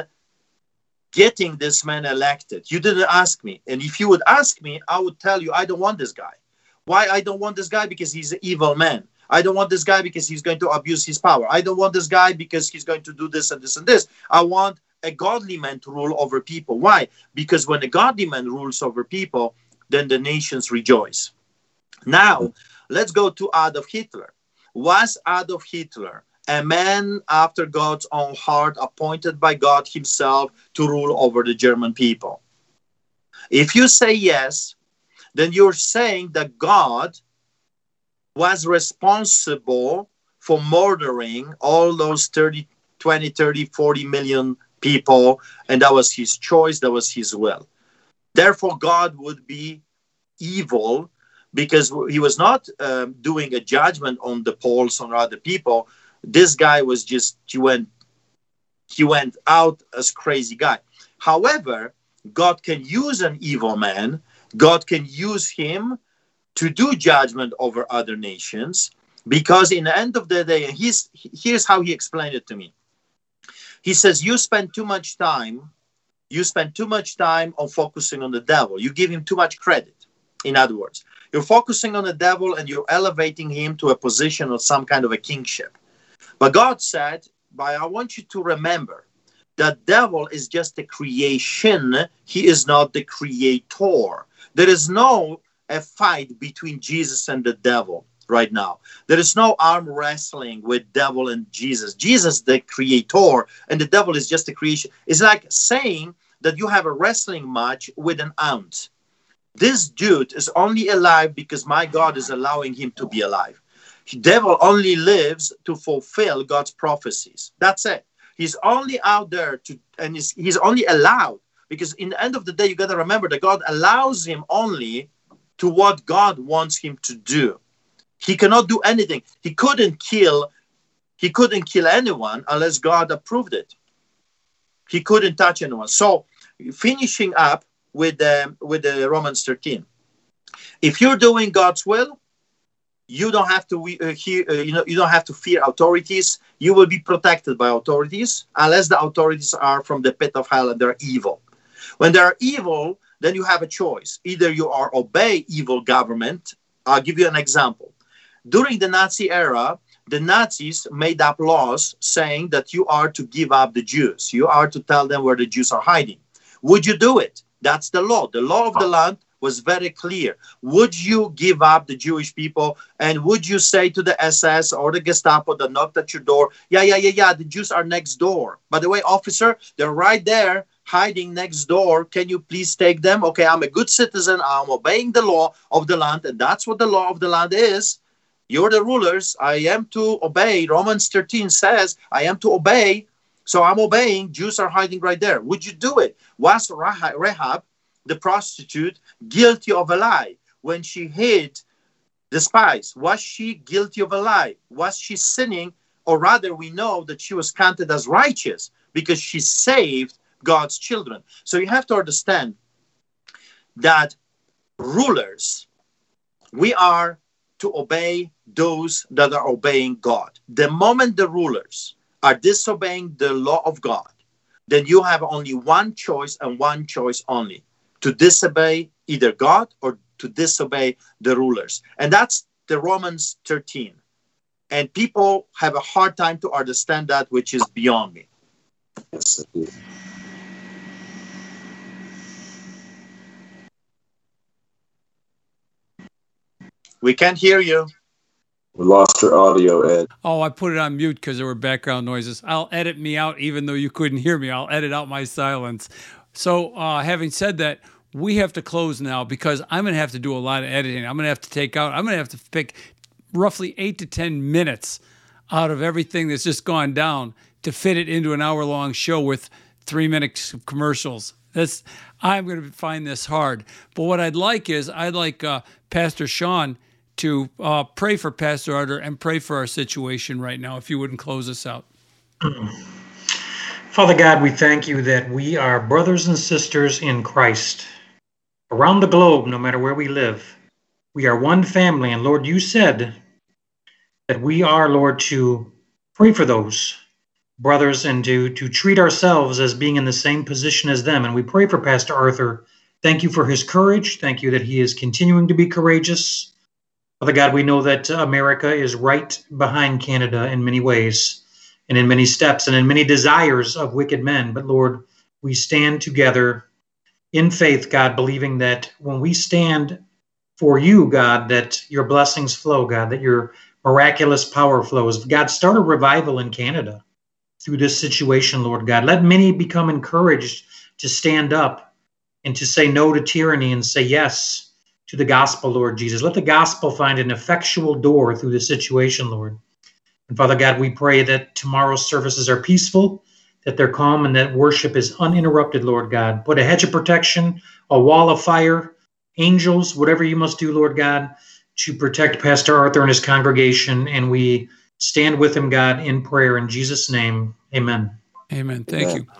getting this man elected. You didn't ask me. And if you would ask me, I would tell you, I don't want this guy. Why I don't want this guy? Because he's an evil man. I don't want this guy because he's going to abuse his power. I don't want this guy because he's going to do this and this and this. I want a godly man to rule over people. Why? Because when a godly man rules over people, then the nations rejoice. Now, let's go to Adolf Hitler. Was Adolf Hitler a man after God's own heart, appointed by God Himself to rule over the German people? If you say yes, then you're saying that God was responsible for murdering all those 30, 20, 30, 40 million people, and that was his choice, that was his will. Therefore, God would be evil because he was not um, doing a judgment on the Poles or other people. This guy was just he went he went out as crazy guy. However, God can use an evil man. God can use him to do judgment over other nations because in the end of the day he's here's how he explained it to me. He says you spend too much time you spend too much time on focusing on the devil. You give him too much credit. In other words you're focusing on the devil and you're elevating him to a position of some kind of a kingship. But god said but i want you to remember that devil is just a creation. He is not the creator. There is no a fight between Jesus and the devil right now. There is no arm wrestling with devil and Jesus. Jesus, the creator, and the devil is just a creation. It's like saying that you have a wrestling match with an ant. This dude is only alive because my God is allowing him to be alive. The devil only lives to fulfill God's prophecies. That's it. He's only out there to, and he's, he's only allowed because in the end of the day, you got to remember that God allows him only to what God wants him to do. He cannot do anything. He couldn't kill he couldn't kill anyone unless God approved it. He couldn't touch anyone. So finishing up with um, with the Romans 13. If you're doing God's will, you don't have to uh, hear, uh, you know you don't have to fear authorities. You will be protected by authorities unless the authorities are from the pit of hell and they're evil. When they're evil, then you have a choice. Either you are obey evil government. I'll give you an example. During the Nazi era, the Nazis made up laws saying that you are to give up the Jews. You are to tell them where the Jews are hiding. Would you do it? That's the law. The law of the land was very clear. Would you give up the Jewish people? And would you say to the SS or the Gestapo that knocked at your door, yeah, yeah, yeah, yeah, the Jews are next door. By the way, officer, they're right there hiding next door. Can you please take them? Okay, I'm a good citizen. I'm obeying the law of the land, and that's what the law of the land is. You're the rulers. I am to obey. Romans 13 says, I am to obey. So I'm obeying. Jews are hiding right there. Would you do it? Was Rahab, the prostitute, guilty of a lie when she hid the spies? Was she guilty of a lie? Was she sinning? Or rather, we know that she was counted as righteous because she saved God's children. So you have to understand that rulers, we are to obey those that are obeying God. The moment the rulers are disobeying the law of God, then you have only one choice and one choice only to disobey either God or to disobey the rulers. And that's the Romans 13. And people have a hard time to understand that, which is beyond me. We can't hear you. We lost your audio, Ed. Oh, I put it on mute because there were background noises. I'll edit me out, even though you couldn't hear me. I'll edit out my silence. So, uh, having said that, we have to close now because I'm going to have to do a lot of editing. I'm going to have to take out, I'm going to have to pick roughly eight to 10 minutes out of everything that's just gone down to fit it into an hour long show with three minutes of commercials. That's, I'm going to find this hard. But what I'd like is, I'd like uh, Pastor Sean to uh, pray for Pastor Arthur and pray for our situation right now. If you wouldn't close us out. Father God, we thank you that we are brothers and sisters in Christ around the globe, no matter where we live. We are one family. And Lord, you said that we are, Lord, to pray for those brothers and to, to treat ourselves as being in the same position as them. And we pray for Pastor Arthur. Thank you for his courage. Thank you that he is continuing to be courageous. Father God, we know that America is right behind Canada in many ways and in many steps and in many desires of wicked men. But Lord, we stand together in faith, God, believing that when we stand for you, God, that your blessings flow, God, that your miraculous power flows. God, start a revival in Canada through this situation, Lord God. Let many become encouraged to stand up and to say no to tyranny and say yes to the gospel, Lord Jesus. Let the gospel find an effectual door through this situation, Lord. And Father God, we pray that tomorrow's services are peaceful, that they're calm, and that worship is uninterrupted, Lord God. Put a hedge of protection, a wall of fire, angels, whatever you must do, Lord God, to protect Pastor Arthur and his congregation. And we stand with him, God, in prayer in Jesus' name. Amen. Amen. Thank Amen. you.